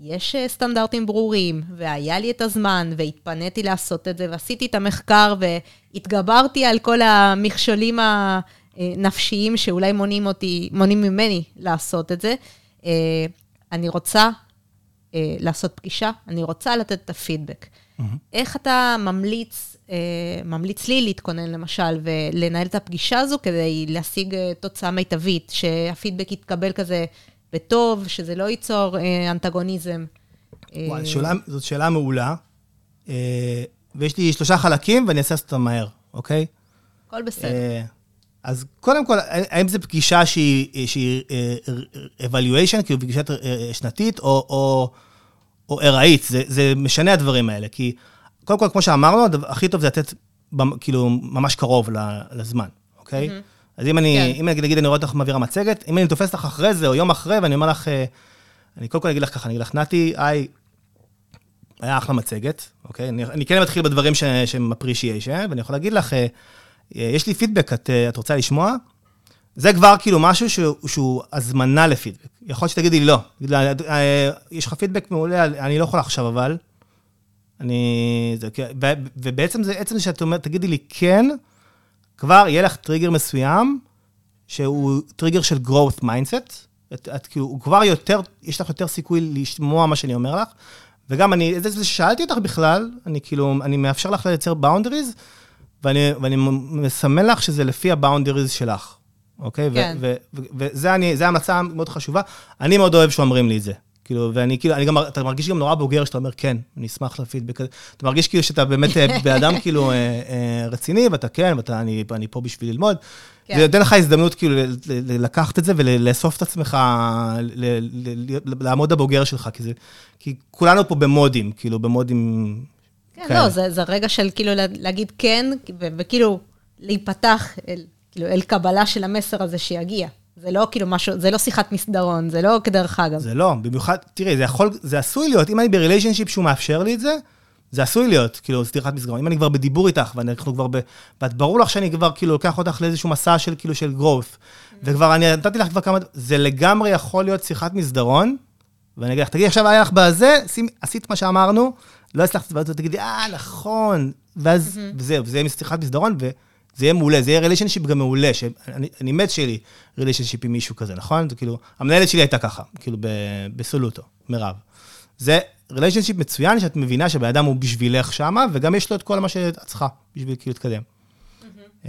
יש אה, סטנדרטים ברורים, והיה לי את הזמן, והתפניתי לעשות את זה, ועשיתי את המחקר, והתגברתי על כל המכשולים הנפשיים שאולי מונעים אותי, מונעים ממני לעשות את זה. אה, אני רוצה אה, לעשות פגישה, אני רוצה לתת את הפידבק. Mm-hmm. איך אתה ממליץ, ממליץ לי להתכונן למשל, ולנהל את הפגישה הזו כדי להשיג תוצאה מיטבית, שהפידבק יתקבל כזה בטוב, שזה לא ייצור אה, אנטגוניזם. וואי, אה... שאלה, זאת שאלה מעולה. אה, ויש לי שלושה חלקים, ואני אעשה אותם מהר, אוקיי? הכל בסדר. אה, אז קודם כל, האם זו פגישה שהיא, שהיא evaluation, כאילו פגישה שנתית, או, או, או ארעית? זה, זה משנה הדברים האלה. כי קודם כל, כמו שאמרנו, הכי טוב זה לתת, כאילו, ממש קרוב לזמן, אוקיי? Mm-hmm. אז אם אני, כן. אם נגיד אני רואה אותך מעבירה מצגת, אם אני תופס אותך אחרי זה, או יום אחרי, ואני אומר לך, אה, אני קודם כל אגיד לך ככה, אני אגיד לך, נתי, היי, היה אחלה מצגת, אוקיי? אני, אני כן מתחיל בדברים שהם appreciation, ואני יכול להגיד לך, אה, יש לי פידבק, את, אה, את רוצה לשמוע? זה כבר כאילו משהו שהוא, שהוא הזמנה לפידבק. יכול להיות שתגידי לי לא. יש לך פידבק מעולה, אני לא יכול עכשיו, אבל... אני... זה, ובעצם זה עצם שאת אומרת, תגידי לי כן, כבר יהיה לך טריגר מסוים, שהוא טריגר של growth mindset. את, את כאילו, הוא כבר יותר, יש לך יותר סיכוי לשמוע מה שאני אומר לך. וגם אני, זה ששאלתי אותך בכלל, אני כאילו, אני מאפשר לך לייצר boundaries, ואני, ואני מסמן לך שזה לפי ה-boundaries שלך, אוקיי? כן. וזה המלצה מאוד חשובה. אני מאוד אוהב שאומרים לי את זה. כאילו, ואני כאילו, אני גם, אתה מרגיש גם נורא בוגר שאתה אומר, כן, אני אשמח לפידבק הזה. אתה מרגיש כאילו שאתה באמת אה, [laughs] באדם כאילו אה, אה, רציני, ואתה כן, ואתה, אני, אני פה בשביל ללמוד. כן. זה נותן לך הזדמנות כאילו לקחת את זה ולאסוף את עצמך, לעמוד הבוגר שלך, כי, זה, כי כולנו פה במודים, כאילו, במודים כן, כאלה. לא, זה, זה רגע של כאילו להגיד כן, וכאילו להיפתח אל, כאילו, אל קבלה של המסר הזה שיגיע. זה לא כאילו משהו, זה לא שיחת מסדרון, זה לא כדרך אגב. זה לא, במיוחד, תראי, זה יכול, זה עשוי להיות, אם אני בריליישנשיפ שהוא מאפשר לי את זה, זה עשוי להיות, כאילו, שיחת מסדרון. אם אני כבר בדיבור איתך, ואנחנו כבר ב... ואת ברור לך שאני כבר, כאילו, לוקח אותך לאיזשהו מסע של, כאילו, של growth, וכבר אני נתתי לך כבר כמה... זה לגמרי יכול להיות שיחת מסדרון, ואני אגיד לך, תגידי, עכשיו היה לך בזה, שים, עשית מה שאמרנו, לא הצלחת, ואז תגידי, אה, נכון, ואז, וזהו, וזה יהיה שיחת מסדרון, ו... זה יהיה מעולה, זה יהיה relationship גם מעולה, שאני אני מת שיהיה לי relationship עם מישהו כזה, נכון? זה כאילו, המנהלת שלי הייתה ככה, כאילו בסולוטו, מירב. זה relationship מצוין, שאת מבינה שהבן אדם הוא בשבילך שמה, וגם יש לו את כל מה שאת צריכה בשביל כאילו להתקדם. Mm-hmm.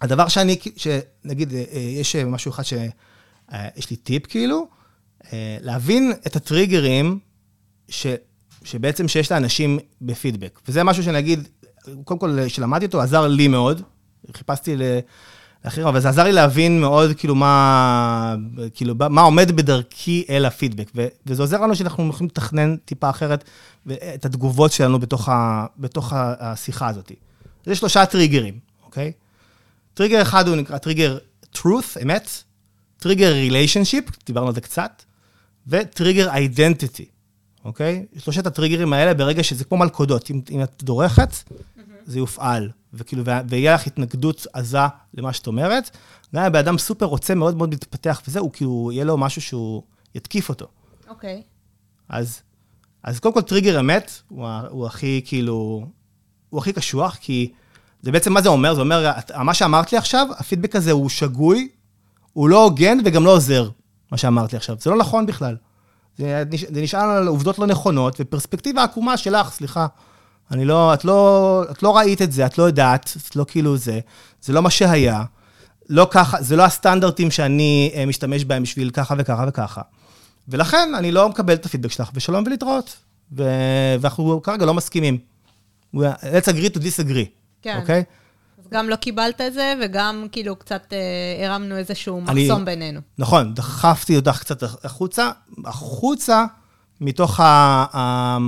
הדבר שאני, שנגיד, אה, אה, יש משהו אחד שיש אה, לי טיפ, כאילו, להבין את הטריגרים ש, שבעצם שיש לאנשים בפידבק. וזה משהו שנגיד, קודם כל, כשלמדתי אותו, עזר לי מאוד. חיפשתי לאחרים, אבל זה עזר לי להבין מאוד, כאילו, מה, כאילו, מה עומד בדרכי אל הפידבק. ו, וזה עוזר לנו שאנחנו יכולים לתכנן טיפה אחרת את התגובות שלנו בתוך, ה, בתוך השיחה הזאת. יש שלושה טריגרים, אוקיי? טריגר אחד הוא נקרא trigger truth, אמת, trigger relationship, דיברנו על זה קצת, ו trigger identity. אוקיי? שלושת הטריגרים האלה, ברגע שזה כמו מלכודות, אם, אם את דורכת, mm-hmm. זה יופעל, וכאילו, ויהיה לך התנגדות עזה למה שאת אומרת. גם אם האדם סופר רוצה מאוד מאוד להתפתח וזה, הוא כאילו, יהיה לו משהו שהוא יתקיף אותו. אוקיי. אז, אז קודם כל טריגר אמת, הוא, הוא הכי כאילו, הוא הכי קשוח, כי זה בעצם, מה זה אומר? זה אומר, מה שאמרת לי עכשיו, הפידבק הזה הוא שגוי, הוא לא הוגן וגם לא עוזר, מה שאמרת לי עכשיו. זה לא נכון בכלל. זה, זה נשאל על עובדות לא נכונות, ופרספקטיבה עקומה שלך, סליחה. אני לא, את לא, את לא ראית את זה, את לא יודעת, את לא כאילו זה, זה לא מה שהיה. לא ככה, זה לא הסטנדרטים שאני אה, משתמש בהם בשביל ככה וככה וככה. ולכן אני לא מקבל את הפידבק שלך, ושלום ולהתראות. ו... ואנחנו כרגע לא מסכימים. let's agree to disagree, כן. אוקיי? Okay? גם לא קיבלת את זה, וגם כאילו קצת אה, הרמנו איזשהו מחסום אני, בינינו. נכון, דחפתי אותך קצת החוצה, החוצה מתוך ה, ה,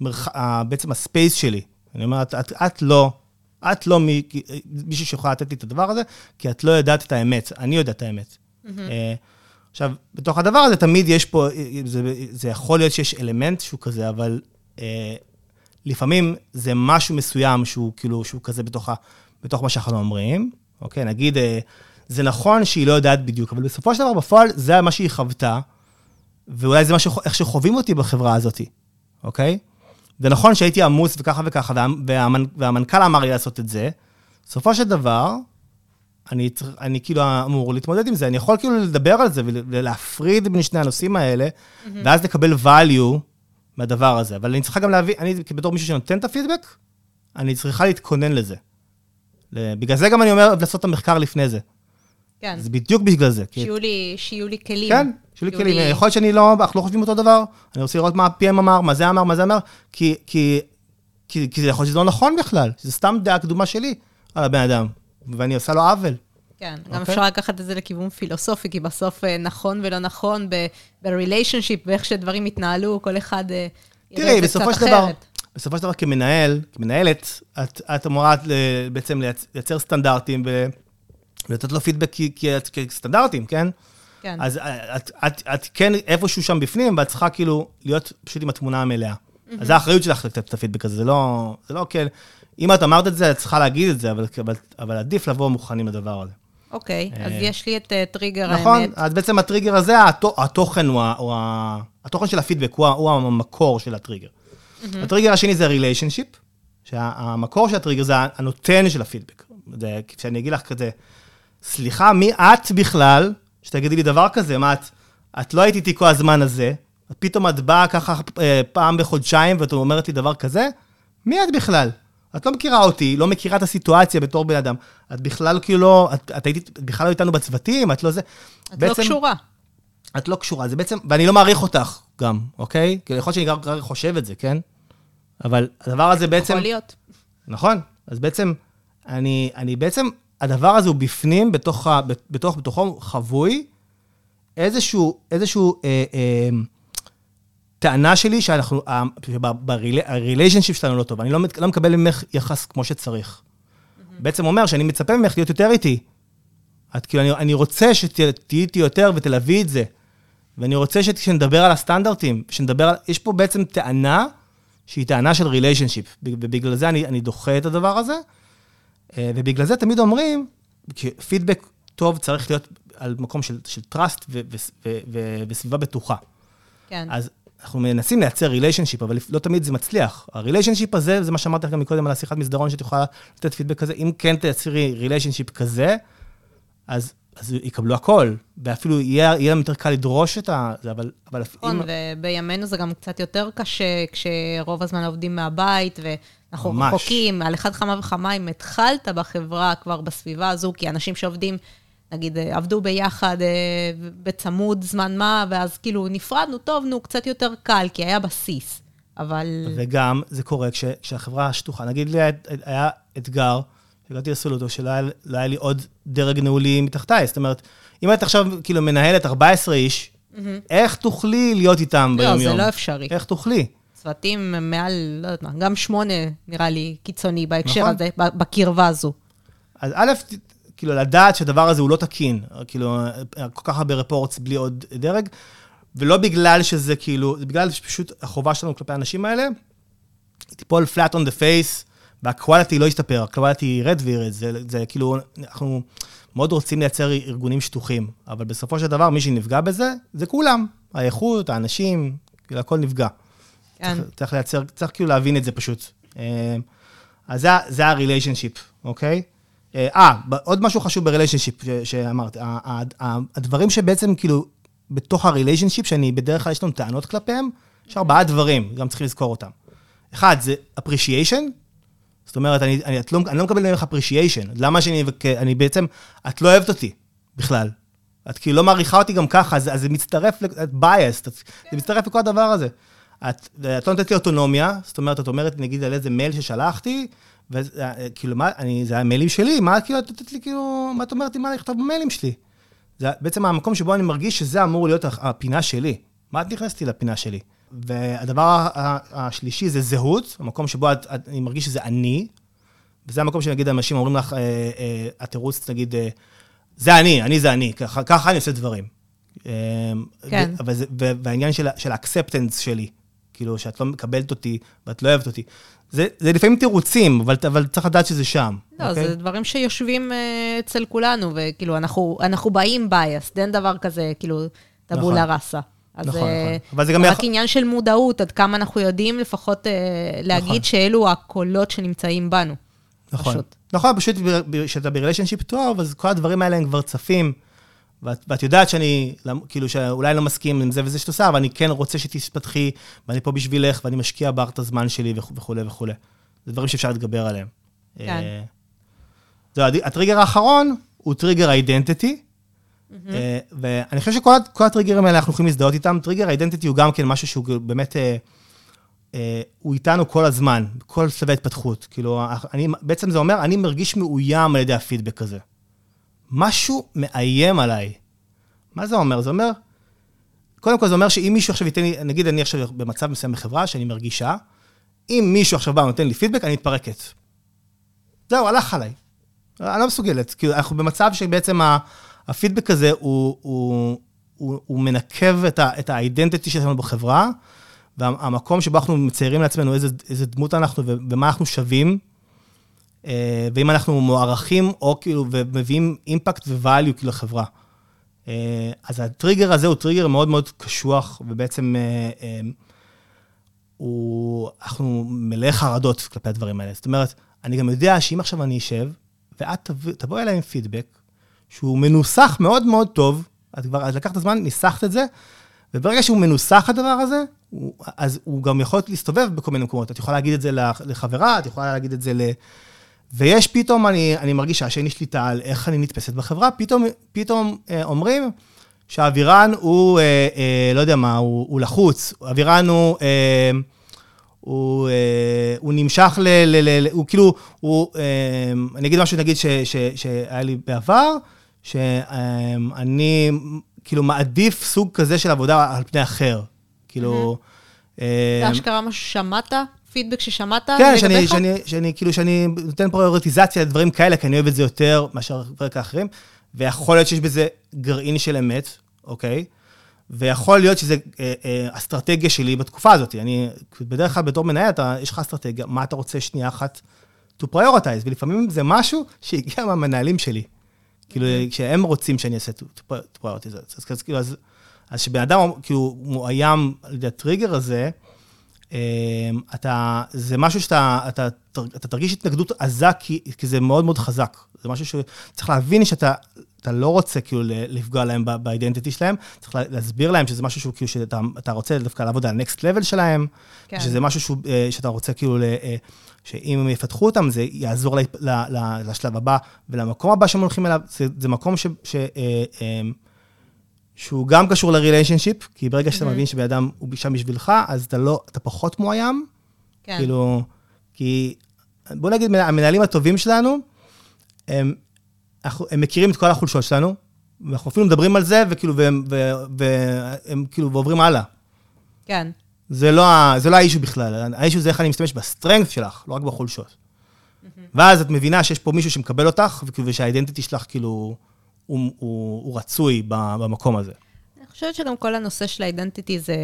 מרח, ה, בעצם הספייס שלי. אני אומר, את, את, את לא, את לא מי, מישהו שיכולה לתת לי את הדבר הזה, כי את לא יודעת את האמת, אני יודע את האמת. אה, עכשיו, בתוך הדבר הזה תמיד יש פה, זה, זה יכול להיות שיש אלמנט שהוא כזה, אבל אה, לפעמים זה משהו מסוים שהוא כאילו, שהוא כזה בתוך, ה, בתוך מה שאנחנו אומרים, אוקיי? נגיד, אה, זה נכון שהיא לא יודעת בדיוק, אבל בסופו של דבר, בפועל, זה מה שהיא חוותה, ואולי זה מה ש, איך שחווים אותי בחברה הזאת, אוקיי? זה נכון שהייתי עמוס וככה וככה, וה, והמנ, והמנכ"ל אמר לי לעשות את זה. בסופו של דבר, אני, אני כאילו אמור להתמודד עם זה, אני יכול כאילו לדבר על זה ולהפריד בין שני הנושאים האלה, mm-hmm. ואז לקבל value מהדבר הזה. אבל אני צריכה גם להביא, אני בתור מישהו שנותן את הפידבק, אני צריכה להתכונן לזה. בגלל זה גם אני אומר לעשות את המחקר לפני זה. כן. זה בדיוק בגלל זה. שיהיו לי, שיהיו לי כלים. כן, שיהיו לי כלים. יכול להיות שאני לא, אנחנו לא חושבים אותו דבר, אני רוצה לראות מה ה-PM אמר, מה זה אמר, מה זה אמר, כי, כי, כי, כי זה יכול להיות שזה לא נכון בכלל, זה סתם דעה קדומה שלי על הבן אדם, ואני עושה לו עוול. כן, גם okay. אוקיי? אפשר לקחת את זה לכיוון פילוסופי, כי בסוף אה, נכון ולא נכון ב-relationship, באיך שדברים התנהלו, כל אחד אה, זה קצת אחרת. דבר, בסופו של דבר, כמנהל, כמנהלת, את, את אמורה בעצם לייצר סטנדרטים ולתת לו פידבק כסטנדרטים, כן? כן. אז את, את, את כן איפשהו שם בפנים, ואת צריכה כאילו להיות פשוט עם התמונה המלאה. Mm-hmm. אז זה האחריות שלך לתת את הפידבק הזה, זה לא, זה לא כן. אם את אמרת את זה, את צריכה להגיד את זה, אבל, אבל, אבל עדיף לבוא מוכנים לדבר הזה. אוקיי, אז אה, יש לי את אה, טריגר האמת. נכון, אז בעצם הטריגר הזה, התוכן הוא, הוא, התוכן של הפידבק הוא, הוא המקור של ה trigger. ה trigger השני זה relationship, שהמקור של הטריגר זה הנותן של הפידבק. זה, כשאני אגיד לך כזה, סליחה, מי את בכלל, שתגידי לי דבר כזה, מה את, את לא היית איתי כל הזמן הזה, פתאום את באה ככה אה, פעם בחודשיים ואת אומרת לי דבר כזה, מי את בכלל? את לא מכירה אותי, לא מכירה את הסיטואציה בתור בן אדם. את בכלל כאילו לא, את, את הייתי בכלל לא איתנו בצוותים, את לא זה. את לא בעצם, לא קשורה. את לא קשורה, זה בעצם, ואני לא מעריך אותך גם, אוקיי? כאילו, יכול להיות שאני גם חושב את זה, כן? אבל הדבר הזה בעצם... יכול להיות. נכון, אז בעצם, אני, אני בעצם, הדבר הזה הוא בפנים, בתוך, בתוך, בתוכו חבוי, איזשהו, איזשהו, אה, אה, טענה שלי שאנחנו, בריליישנשיפ שלנו לא טוב, אני לא, לא מקבל ממך יחס כמו שצריך. Mm-hmm. בעצם אומר שאני מצפה ממך להיות יותר איתי. את כאילו, אני, אני רוצה שתהיי איתי יותר ותלווי את זה. ואני רוצה שנדבר על הסטנדרטים, שנדבר על... יש פה בעצם טענה שהיא טענה של relationship, ובגלל זה אני, אני דוחה את הדבר הזה. אה, ובגלל זה תמיד אומרים, פידבק טוב צריך להיות על מקום של, של trust ו, ו, ו, ו, וסביבה בטוחה. כן. אז אנחנו מנסים לייצר relationship, אבל לא תמיד זה מצליח. ה relationship הזה, זה מה שאמרתי לך גם מקודם על השיחת מסדרון, שאת יכולה לתת פידבק כזה, אם כן תייצרי relationship כזה, אז, אז יקבלו הכל, ואפילו יהיה, יהיה להם יותר קל לדרוש את ה... זה, אבל... אבל נכון, אם... ובימינו זה גם קצת יותר קשה, כשרוב הזמן עובדים מהבית, ואנחנו ממש. רחוקים, על אחד כמה וכמה, אם התחלת בחברה כבר בסביבה הזו, כי אנשים שעובדים... נגיד, אה, עבדו ביחד אה, בצמוד זמן מה, ואז כאילו נפרדנו, טוב, נו, קצת יותר קל, כי היה בסיס, אבל... וגם, זה קורה כש, כשהחברה שטוחה. נגיד לי היה אתגר, הגעתי לסולוטו, שלא היה, לא היה לי עוד דרג ניהולי מתחתיי. זאת אומרת, אם את עכשיו כאילו מנהלת 14 איש, mm-hmm. איך תוכלי להיות איתם ביום-יום? לא, זה לא אפשרי. איך תוכלי? צוותים מעל, לא יודעת מה, גם שמונה נראה לי קיצוני בהקשר נכון. הזה, בקרבה הזו. אז א', כאילו, לדעת שהדבר הזה הוא לא תקין, כאילו, כל כך הרבה רפורטס בלי עוד דרג, ולא בגלל שזה כאילו, זה בגלל שפשוט החובה שלנו כלפי האנשים האלה, תיפול flat on the face, וה quality לא ישתפר, ה quality ירד וירד, זה, זה כאילו, אנחנו מאוד רוצים לייצר ארגונים שטוחים, אבל בסופו של דבר, מי שנפגע בזה, זה כולם, האיכות, האנשים, כאילו, הכל נפגע. כן. צריך, צריך לייצר, צריך כאילו להבין את זה פשוט. אה, אז זה, זה ה-relationship, אוקיי? אה, אה, עוד משהו חשוב ב relationship שאמרת, הדברים שבעצם כאילו, בתוך ה relationship, שאני בדרך כלל יש לנו טענות כלפיהם, יש ארבעה דברים, גם צריכים לזכור אותם. אחד, זה appreciation, זאת אומרת, אני, אני, לא, אני לא מקבל ממך appreciation, למה שאני, אני בעצם, את לא אוהבת אותי בכלל. את כאילו לא מעריכה אותי גם ככה, אז, אז זה מצטרף, את biased, זה מצטרף לכל הדבר הזה. את, את לא נותנת לי אוטונומיה, זאת אומרת, את אומרת, נגיד, על איזה מייל ששלחתי, וכאילו, מה, אני, זה המיילים שלי, מה כאילו, את נותנת לי כאילו, מה את אומרת לי מה לכתוב במיילים שלי? זה בעצם המקום שבו אני מרגיש שזה אמור להיות הפינה שלי. מה את נכנסת לפינה שלי? והדבר השלישי זה זהות, המקום שבו את, את, אני מרגיש שזה אני, וזה המקום שנגיד אנשים אומרים לך, אה, אה, התירוץ, נגיד, אה, זה אני, אני זה אני, ככה, ככה אני עושה דברים. כן. ו- וזה- ו- והעניין של, של האקספטנס שלי, כאילו, שאת לא מקבלת אותי ואת לא אוהבת אותי, זה, זה לפעמים תירוצים, אבל, אבל צריך לדעת שזה שם. לא, אוקיי? זה דברים שיושבים אצל כולנו, וכאילו, אנחנו, אנחנו באים biased, אין דבר כזה, כאילו, טבולה נכון. ראסה. אז נכון, אה, נכון. זה גם רק יכול- עניין של מודעות, עד כמה אנחנו יודעים לפחות אה, להגיד נכון. שאלו הקולות שנמצאים בנו. נכון. פשוט. נכון, פשוט כשאתה בריליישנשיפ טוב, אז כל הדברים האלה הם כבר צפים. ואת, ואת יודעת שאני, כאילו, שאולי לא מסכים עם זה וזה שאת עושה, אבל אני כן רוצה שתתפתחי, ואני פה בשבילך, ואני משקיע בך את הזמן שלי וכו'- וכולי וכולי. זה דברים שאפשר להתגבר עליהם. כן. אה, הד- הטריגר האחרון הוא טריגר identity, ואני חושב שכל הטריגרים האלה, אנחנו יכולים להזדהות איתם. טריגר identity הוא גם כן משהו שהוא באמת... אה, אה, הוא איתנו כל הזמן, בכל שלבי התפתחות. כאילו, אני, בעצם זה אומר, אני מרגיש מאוים על ידי הפידבק הזה. משהו מאיים עליי. מה זה אומר? זה אומר, קודם כל זה אומר שאם מישהו עכשיו ייתן לי, נגיד אני עכשיו במצב מסוים בחברה שאני מרגישה, אם מישהו עכשיו בא ונותן לי פידבק, אני מתפרקת. זהו, הלך עליי. אני לא מסוגלת. כאילו, אנחנו במצב שבעצם הפידבק הזה הוא, הוא, הוא, הוא מנקב את, את האידנטיטי שלנו בחברה, והמקום שבו אנחנו מציירים לעצמנו איזה, איזה דמות אנחנו ומה אנחנו שווים, אה, ואם אנחנו מוערכים או כאילו, ומביאים אימפקט וvalue כאילו לחברה. אה, אז הטריגר הזה הוא טריגר מאוד מאוד קשוח, ובעצם אה, הוא, אנחנו מלאי חרדות כלפי הדברים האלה. זאת אומרת, אני גם יודע שאם עכשיו אני אשב, ואת תבוא, תבואי אליי עם פידבק, שהוא מנוסח מאוד מאוד טוב, את כבר, את לקחת את הזמן, ניסחת את זה, וברגע שהוא מנוסח הדבר הזה, הוא, אז הוא גם יכול להסתובב בכל מיני מקומות. את יכולה להגיד את זה לחברה, את יכולה להגיד את זה ל... ויש פתאום, אני, אני מרגישה שאין לי שליטה על איך אני נתפסת בחברה, פתאום, פתאום אה, אומרים שהאווירן הוא, אה, אה, לא יודע מה, הוא, הוא לחוץ, האווירן הוא... אה, הוא, אה, הוא נמשך. ל, ל, ל הוא כאילו, הוא, אה, אני אגיד משהו, נגיד, ש, ש, שהיה לי בעבר, שאני כאילו מעדיף סוג כזה של עבודה על פני אחר. כאילו... אה, זה אשכרה משהו ששמעת? פידבק ששמעת כן, שאני, לגביך? שאני, שאני, כאילו, שאני נותן פריורטיזציה לדברים כאלה, כי אני אוהב את זה יותר מאשר דברים האחרים, ויכול להיות שיש בזה גרעין של אמת, אוקיי? ויכול להיות שזה אה, אה, אסטרטגיה שלי בתקופה הזאת. אני, בדרך כלל בתור מנהל, אתה, יש לך אסטרטגיה, מה אתה רוצה שנייה אחת to prioritize, ולפעמים זה משהו שהגיע מהמנהלים שלי. כאילו, כשהם רוצים שאני אעשה prioritize. אז, כאילו, אז, אז שבן אדם, כאילו, מאוים על ידי הטריגר הזה, אה, אתה, זה משהו שאתה אתה, אתה תרגיש התנגדות עזה, כי, כי זה מאוד מאוד חזק. זה משהו שצריך להבין שאתה אתה לא רוצה כאילו לפגוע להם באידנטיטי שלהם, צריך להסביר להם שזה משהו שהוא כאילו שאתה אתה רוצה דווקא לעבוד על ה-next level שלהם, כן. שזה משהו שהוא, שאתה רוצה כאילו, שאם הם יפתחו אותם, זה יעזור ל, ל, ל, לשלב הבא ולמקום הבא שהם הולכים אליו, זה, זה מקום ש... ש שהוא גם קשור לריליישנשיפ, כי ברגע שאתה מבין שבן אדם הוא שם בשבילך, אז אתה לא, אתה פחות מאוים. כן. כאילו, כי בוא נגיד, המנהלים הטובים שלנו, הם, הם מכירים את כל החולשות שלנו, ואנחנו אפילו מדברים על זה, וכאילו, והם, והם כאילו, ועוברים הלאה. כן. זה לא, זה לא האישו בכלל, האישו זה איך אני משתמש ב strength שלך, לא רק בחולשות. ואז את מבינה שיש פה מישהו שמקבל אותך, ושה identity שלך כאילו... הוא, הוא, הוא רצוי במקום הזה. אני חושבת שגם כל הנושא של ה identity זה,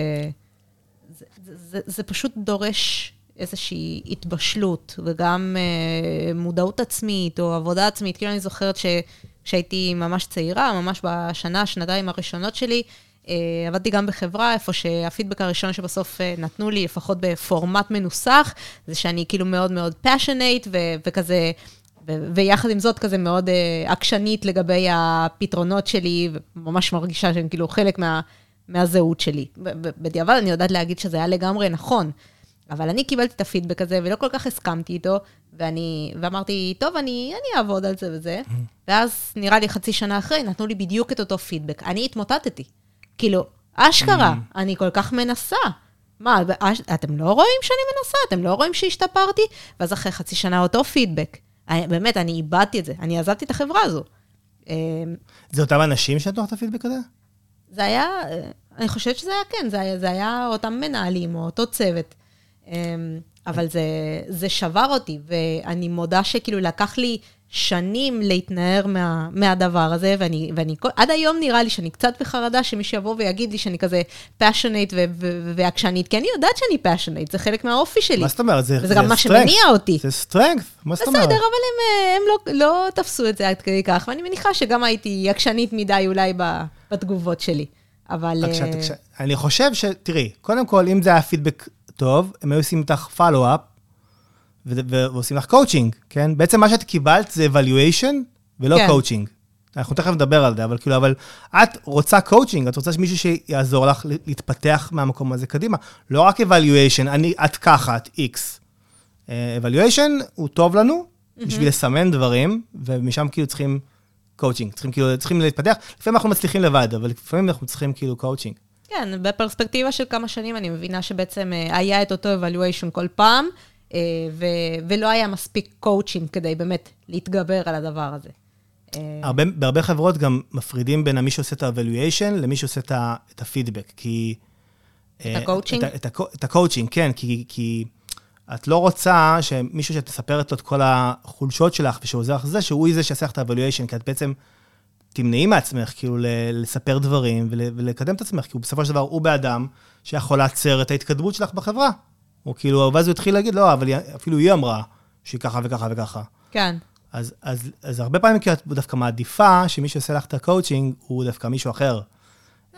זה, זה, זה, זה פשוט דורש איזושהי התבשלות, וגם אה, מודעות עצמית או עבודה עצמית. כאילו אני זוכרת שכשהייתי ממש צעירה, ממש בשנה, שנתיים הראשונות שלי, עבדתי גם בחברה, איפה שהפידבק הראשון שבסוף אה, נתנו לי, לפחות בפורמט מנוסח, זה שאני כאילו מאוד מאוד passionate ו- וכזה... ויחד עם זאת, כזה מאוד uh, עקשנית לגבי הפתרונות שלי, וממש מרגישה שהם כאילו חלק מה, מהזהות שלי. בדיעבד אני יודעת להגיד שזה היה לגמרי נכון, אבל אני קיבלתי את הפידבק הזה, ולא כל כך הסכמתי איתו, ואני, ואמרתי, טוב, אני, אני אעבוד על זה וזה, ואז נראה לי חצי שנה אחרי, נתנו לי בדיוק את אותו פידבק. אני התמוטטתי. כאילו, אשכרה, אני כל כך מנסה. מה, אתם לא רואים שאני מנסה? אתם לא רואים שהשתפרתי? ואז אחרי חצי שנה אותו פידבק. אני, באמת, אני איבדתי את זה, אני עזבתי את החברה הזו. זה אותם אנשים שנתנו לך את הפידבק הזה? זה היה, אני חושבת שזה היה כן, זה היה, זה היה אותם מנהלים או אותו צוות. אבל זה, זה שבר אותי, ואני מודה שכאילו לקח לי שנים להתנער מה, מהדבר הזה, ואני, ואני עד היום נראה לי שאני קצת בחרדה שמישהו יבוא ויגיד לי שאני כזה פאשונט ועקשנית, כי אני יודעת שאני פאשונט, זה חלק מהאופי שלי. מה זאת אומרת? זה, וזה גם מה שמניע אותי. זה strengths, מה זאת אומרת? בסדר, אבל הם, הם לא, לא תפסו את זה עד כדי כך, ואני מניחה שגם הייתי עקשנית מדי אולי בתגובות שלי. אבל... את קשה, את קשה. אני חושב ש... תראי, קודם כל, אם זה היה פידבק טוב, הם היו עושים איתך follow-up, ועושים לך קואוצ'ינג, כן? בעצם מה שאת קיבלת זה evaluation ולא כן. קואוצ'ינג. אנחנו תכף נדבר על זה, אבל כאילו, אבל את רוצה קואוצ'ינג, את רוצה שמישהו שיעזור לך להתפתח מהמקום הזה קדימה. לא רק evaluation, אני, את ככה, את X. Uh, evaluation הוא טוב לנו mm-hmm. בשביל לסמן דברים, ומשם כאילו צריכים קואוצ'ינג, צריכים כאילו, צריכים להתפתח. לפעמים אנחנו מצליחים לבד, אבל לפעמים אנחנו צריכים כאילו קואוצ'ינג. כן, בפרספקטיבה של כמה שנים אני מבינה שבעצם אה, היה את אותו evaluation כל פעם. אה, ו- ולא היה מספיק קואוצ'ינג כדי באמת להתגבר על הדבר הזה. אה, הרבה, בהרבה חברות גם מפרידים בין מי שעושה את ה-evaluation למי שעושה את הפידבק, כי... את הקואוצ'ינג? את, את, את הקואוצ'ינג, כן, כי, כי את לא רוצה שמישהו שתספרת לו את כל החולשות שלך ושעוזר לך זה, שהוא זה שיעשה לך את ה-evaluation, כי את בעצם תמנעי מעצמך, כאילו, לספר דברים ולקדם את עצמך, כי בסופו של דבר הוא האדם שיכול לעצור את ההתקדמות שלך בחברה. או כאילו, ואז הוא התחיל להגיד, לא, אבל אפילו היא אמרה שהיא ככה וככה וככה. כן. אז, אז, אז הרבה פעמים כאילו את דווקא מעדיפה שמי שעושה לך את הקואוצ'ינג הוא דווקא מישהו אחר.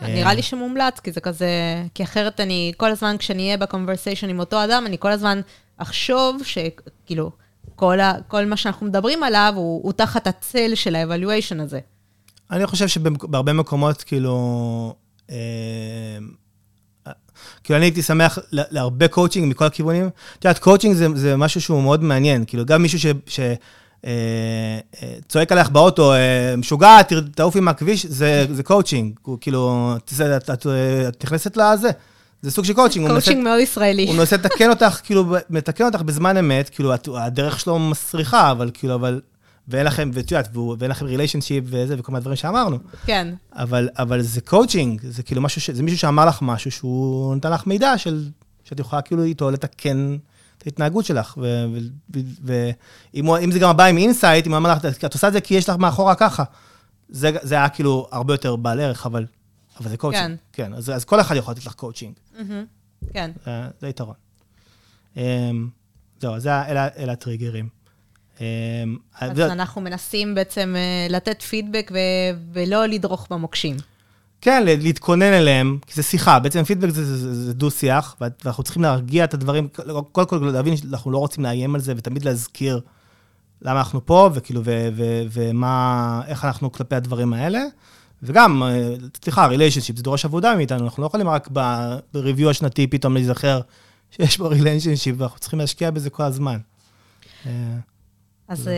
נראה לי שמומלץ, כי זה כזה, כי אחרת אני, כל הזמן כשאני אהיה ב conversation עם אותו אדם, אני כל הזמן אחשוב שכאילו, כל, ה, כל מה שאנחנו מדברים עליו הוא, הוא תחת הצל של ה evaluation הזה. אני חושב שבהרבה מקומות, כאילו, אה, כאילו, אני הייתי שמח להרבה קואוצ'ינג מכל הכיוונים. את יודעת, קואוצ'ינג זה, זה משהו שהוא מאוד מעניין. כאילו, גם מישהו ש... ש אה, אה, צועק עליך באוטו, אה, משוגעת, תעופי מהכביש, זה, זה קואוצ'ינג. כאילו, את, את, את נכנסת לזה. זה סוג של coaching. coaching מאוד ישראלי. הוא מנסה לתקן אותך, כאילו, מתקן אותך בזמן אמת, כאילו, הדרך שלו מסריחה, אבל כאילו, אבל ואין לכם, ואת יודעת, ואין לכם relationship וזה, וכל מיני דברים שאמרנו. כן. אבל, אבל זה קואוצ'ינג, זה כאילו משהו, ש, זה מישהו שאמר לך משהו שהוא נתן לך מידע של, שאת יכולה כאילו איתו לתקן את ההתנהגות שלך. ואם זה גם בא עם insight, אם הוא אמר לך, את עושה את זה כי יש לך מאחורה ככה. זה, זה היה כאילו הרבה יותר בעל ערך, אבל, אבל זה קואוצ'ינג. כן. כן, אז, אז כל אחד יכול לתת לך coaching. Mm-hmm. כן. זה, זה יתרון. אמ, זהו, זה אלה הטריגרים. אמ, אז אנחנו מנסים בעצם אה, לתת פידבק ולא לדרוך במוקשים. כן, להתכונן אליהם, כי זה שיחה, בעצם פידבק זה, זה, זה, זה דו-שיח, ואנחנו צריכים להרגיע את הדברים, קודם כל להבין שאנחנו לא רוצים לאיים על זה, ותמיד להזכיר למה אנחנו פה, וכאילו, ו, ו, ומה, איך אנחנו כלפי הדברים האלה. וגם, אה, סליחה, relationship, זה דורש עבודה מאיתנו, אנחנו לא יכולים רק ב review השנתי פתאום להיזכר שיש בו relationship, [laughs] ואנחנו צריכים להשקיע בזה כל הזמן. אה, אז uh,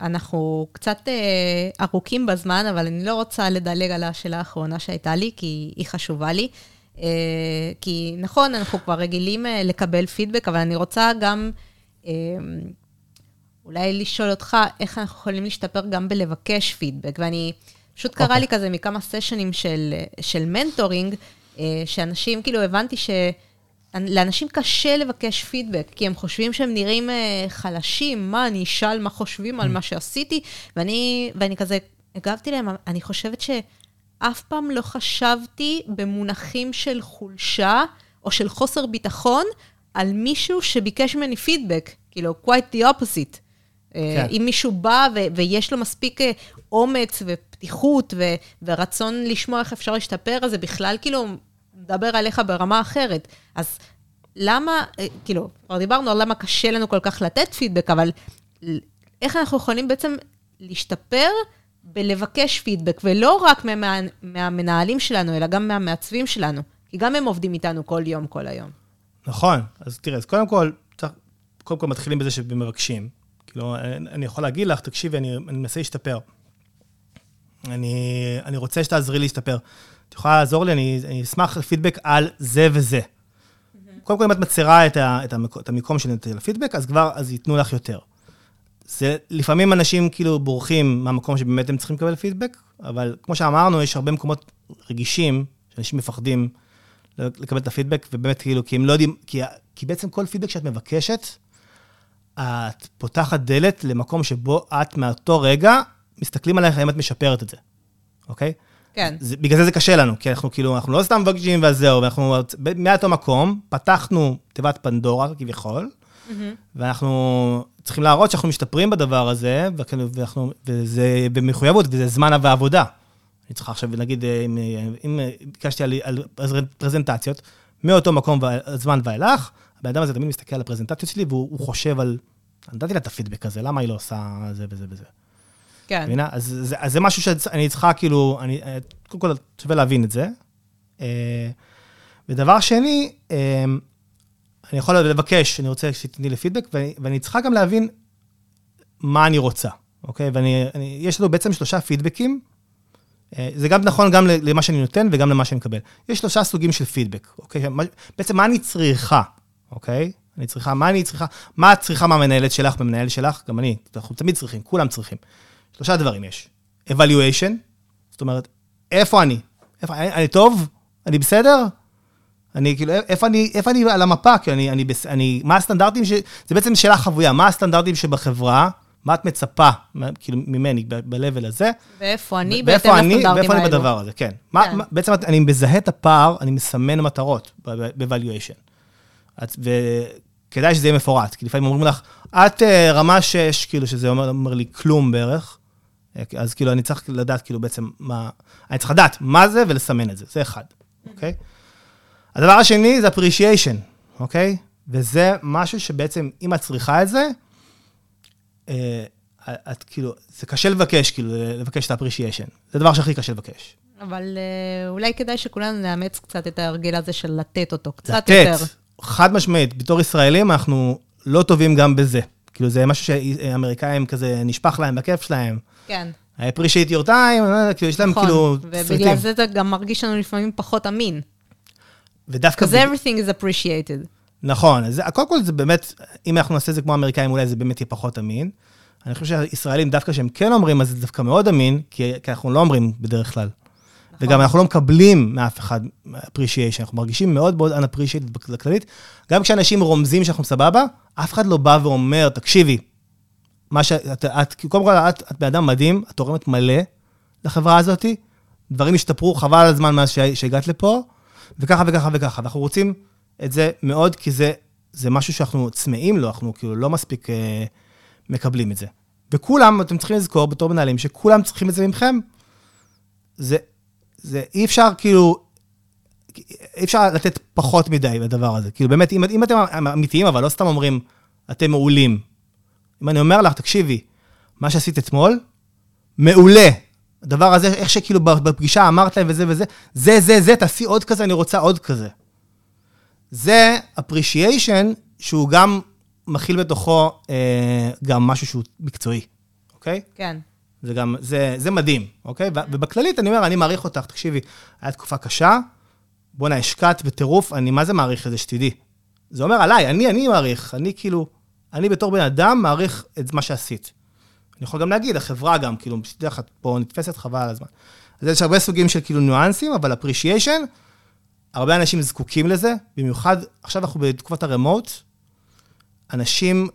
אנחנו קצת uh, ארוכים בזמן, אבל אני לא רוצה לדלג על השאלה האחרונה שהייתה לי, כי היא חשובה לי. Uh, כי נכון, אנחנו כבר רגילים לקבל פידבק, אבל אני רוצה גם אולי לשאול אותך איך אנחנו יכולים להשתפר גם בלבקש פידבק. ואני, פשוט קרה okay. אוקיי. לי כזה מכמה סשנים של, של מנטורינג, שאנשים, כאילו, הבנתי ש... לאנשים קשה לבקש פידבק, כי הם חושבים שהם נראים uh, חלשים, מה, אני אשאל מה חושבים על mm. מה שעשיתי, ואני, ואני כזה הגבתי להם, אני חושבת שאף פעם לא חשבתי במונחים של חולשה או של חוסר ביטחון על מישהו שביקש ממני פידבק, כאילו, quite the opposite. אה, כן. אם מישהו בא ו- ויש לו מספיק אה, אומץ ופתיחות ו- ורצון לשמוע איך אפשר להשתפר, אז זה בכלל כאילו מדבר עליך ברמה אחרת. אז למה, אה, כאילו, כבר דיברנו על למה קשה לנו כל כך לתת פידבק, אבל איך אנחנו יכולים בעצם להשתפר בלבקש פידבק, ולא רק מה, מהמנהלים שלנו, אלא גם מהמעצבים שלנו, כי גם הם עובדים איתנו כל יום, כל היום. נכון, אז תראה, אז קודם כל, צריך, קודם כל מתחילים בזה שמבקשים. כאילו, אני, אני יכול להגיד לך, תקשיבי, אני, אני מנסה להשתפר. אני, אני רוצה שתעזרי להשתפר. את יכולה לעזור לי, אני, אני אשמח לפידבק על זה וזה. קודם כל, אם את מצהירה את, את, את המקום של הפידבק, אז כבר, אז ייתנו לך יותר. זה, לפעמים אנשים כאילו בורחים מהמקום שבאמת הם צריכים לקבל פידבק, אבל כמו שאמרנו, יש הרבה מקומות רגישים, שאנשים מפחדים לקבל את הפידבק, ובאמת כאילו, כי הם לא יודעים, כי, כי בעצם כל פידבק שאת מבקשת, את פותחת דלת למקום שבו את מאותו רגע, מסתכלים עלייך האם את משפרת את זה, אוקיי? כן. זה, בגלל זה זה קשה לנו, כי אנחנו כאילו, אנחנו לא סתם מבקשים וזהו, ואנחנו מאותו מקום, פתחנו תיבת פנדורה כביכול, mm-hmm. ואנחנו צריכים להראות שאנחנו משתפרים בדבר הזה, וכאילו, ואנחנו, וזה במחויבות, וזה זמן ועבודה. אני צריכה עכשיו, נגיד, אם, אם ביקשתי על, על פרזנטציות, מאותו מקום זמן ואילך, הבן אדם הזה תמיד מסתכל על הפרזנטציות שלי, והוא חושב על, נתתי לה את הפידבק הזה, למה היא לא עושה זה וזה וזה. כן. מבינה? אז זה, אז זה משהו שאני צריכה, כאילו, אני, קודם כל, שווה להבין את זה. אה, ודבר שני, אה, אני יכול לבקש, אני רוצה שתתני לי פידבק, ואני, ואני צריכה גם להבין מה אני רוצה, אוקיי? ואני, אני, יש לנו בעצם שלושה פידבקים. אה, זה גם נכון גם למה שאני נותן וגם למה שאני מקבל. יש שלושה סוגים של פידבק, אוקיי? בעצם מה אני צריכה, אוקיי? אני צריכה, מה אני צריכה, מה את צריכה מהמנהלת שלך, במנהל שלך? גם אני, אנחנו תמיד צריכים, כולם צריכים. שלושה דברים יש. evaluation, זאת אומרת, איפה אני? איפה, אני, אני טוב? אני בסדר? אני כאילו, איפה אני, איפה אני על המפה? כי אני, אני, אני, מה הסטנדרטים ש... זה בעצם שאלה חבויה, מה הסטנדרטים שבחברה, מה את מצפה, כאילו, ממני, ב-level הזה? ואיפה אני בהתאם לסטנדרטים האלו. ואיפה אני בדבר הזה, כן. כן. מה, בעצם אני מזהה את הפער, אני מסמן מטרות ב-valuation. וכדאי שזה יהיה מפורט, כי לפעמים אומרים לך, את אה, רמה 6, כאילו, שזה אומר, אומר לי כלום בערך, אז כאילו, אני צריך לדעת, כאילו, בעצם מה... אני צריך לדעת מה זה ולסמן את זה, זה אחד, אוקיי? הדבר השני זה appreciation, אוקיי? וזה משהו שבעצם, אם את צריכה את זה, אה, את כאילו, זה קשה לבקש, כאילו, לבקש את ה-appreciation. זה הדבר שהכי קשה לבקש. אבל אה, אולי כדאי שכולנו נאמץ קצת את ההרגיל הזה של לתת אותו, קצת לתת, יותר. לתת, חד משמעית. בתור ישראלים, אנחנו לא טובים גם בזה. כאילו, זה משהו שאמריקאים כזה נשפך להם בכיף שלהם. כן. I appreciate your time, כאילו, יש להם נכון, כאילו סרטים. ובגלל זה זה גם מרגיש לנו לפעמים פחות אמין. ודווקא... Because everything is appreciated. נכון, אז קודם כל זה באמת, אם אנחנו נעשה את זה כמו האמריקאים, אולי זה באמת יהיה פחות אמין. אני חושב שהישראלים, דווקא שהם כן אומרים, אז זה דווקא מאוד אמין, כי, כי אנחנו לא אומרים בדרך כלל. נכון. וגם אנחנו לא מקבלים מאף אחד appreciation, אנחנו מרגישים מאוד מאוד unappreciated בכללית. גם כשאנשים רומזים שאנחנו סבבה, אף אחד לא בא ואומר, תקשיבי, מה שאת, את, קודם כל, את, את בן אדם מדהים, את תורמת מלא לחברה הזאת, דברים השתפרו, חבל על הזמן מאז שהגעת לפה, וככה וככה וככה. ואנחנו רוצים את זה מאוד, כי זה, זה משהו שאנחנו צמאים לו, אנחנו כאילו לא מספיק אה, מקבלים את זה. וכולם, אתם צריכים לזכור בתור מנהלים, שכולם צריכים את זה ממכם. זה, זה אי אפשר כאילו, אי אפשר לתת פחות מדי בדבר הזה. כאילו באמת, אם, אם אתם אמיתיים, אבל לא סתם אומרים, אתם מעולים. אם אני אומר לך, תקשיבי, מה שעשית אתמול, מעולה. הדבר הזה, איך שכאילו בפגישה אמרת להם וזה וזה, זה, זה, זה, תעשי עוד כזה, אני רוצה עוד כזה. זה appreciation שהוא גם מכיל בתוכו אה, גם משהו שהוא מקצועי, אוקיי? כן. זה גם, זה, זה מדהים, אוקיי? ובכללית, אני אומר, אני מעריך אותך, תקשיבי, הייתה תקופה קשה, בואנה, השקעת בטירוף, אני מה זה מעריך את זה, שתדעי. זה אומר עליי, אני, אני מעריך, אני כאילו, אני בתור בן אדם מעריך את מה שעשית. אני יכול גם להגיד, החברה גם, כאילו, שתדע לך, פה נתפסת חבל על הזמן. אז יש הרבה סוגים של כאילו ניואנסים, אבל appreciation, הרבה אנשים זקוקים לזה, במיוחד, עכשיו אנחנו בתקופת הרמוט, אנשים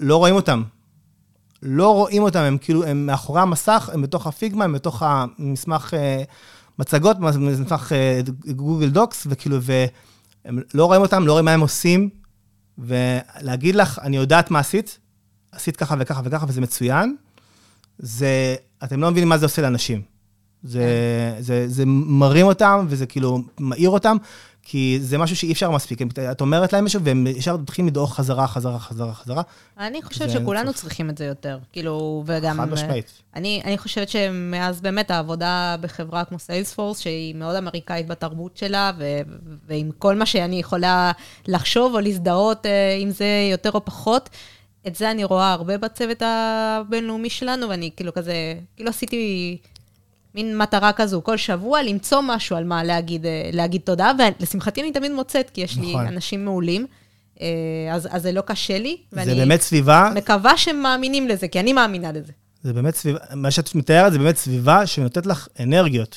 לא רואים אותם. לא רואים אותם, הם כאילו, הם מאחורי המסך, הם בתוך הפיגמה, הם בתוך המסמך אה, מצגות, מסמך אה, גוגל דוקס, וכאילו, והם לא רואים אותם, לא רואים מה הם עושים, ולהגיד לך, אני יודעת מה עשית, עשית ככה וככה וככה, וזה מצוין, זה, אתם לא מבינים מה זה עושה לאנשים. זה, כן. זה, זה מרים אותם, וזה כאילו מאיר אותם, כי זה משהו שאי אפשר מספיק. את אומרת להם משהו, והם ישר מתחילים לדעוך חזרה, חזרה, חזרה, חזרה. אני חושבת שכולנו צריכים את זה יותר. כאילו, וגם... חד משמעית. אני, אני חושבת שמאז באמת העבודה בחברה כמו סיילספורס, שהיא מאוד אמריקאית בתרבות שלה, ו, ועם כל מה שאני יכולה לחשוב או להזדהות אה, עם זה יותר או פחות, את זה אני רואה הרבה בצוות הבינלאומי שלנו, ואני כאילו כזה, כאילו עשיתי מין מטרה כזו, כל שבוע למצוא משהו על מה להגיד, אה, להגיד תודה, ולשמחתי אני תמיד מוצאת, כי יש נכון. לי אנשים מעולים. אה, אז, אז זה לא קשה לי, ואני... זה באמת סביבה... מקווה שהם מאמינים לזה, כי אני מאמינה לזה. זה באמת סביבה, מה שאת מתארת זה באמת סביבה שנותנת לך אנרגיות,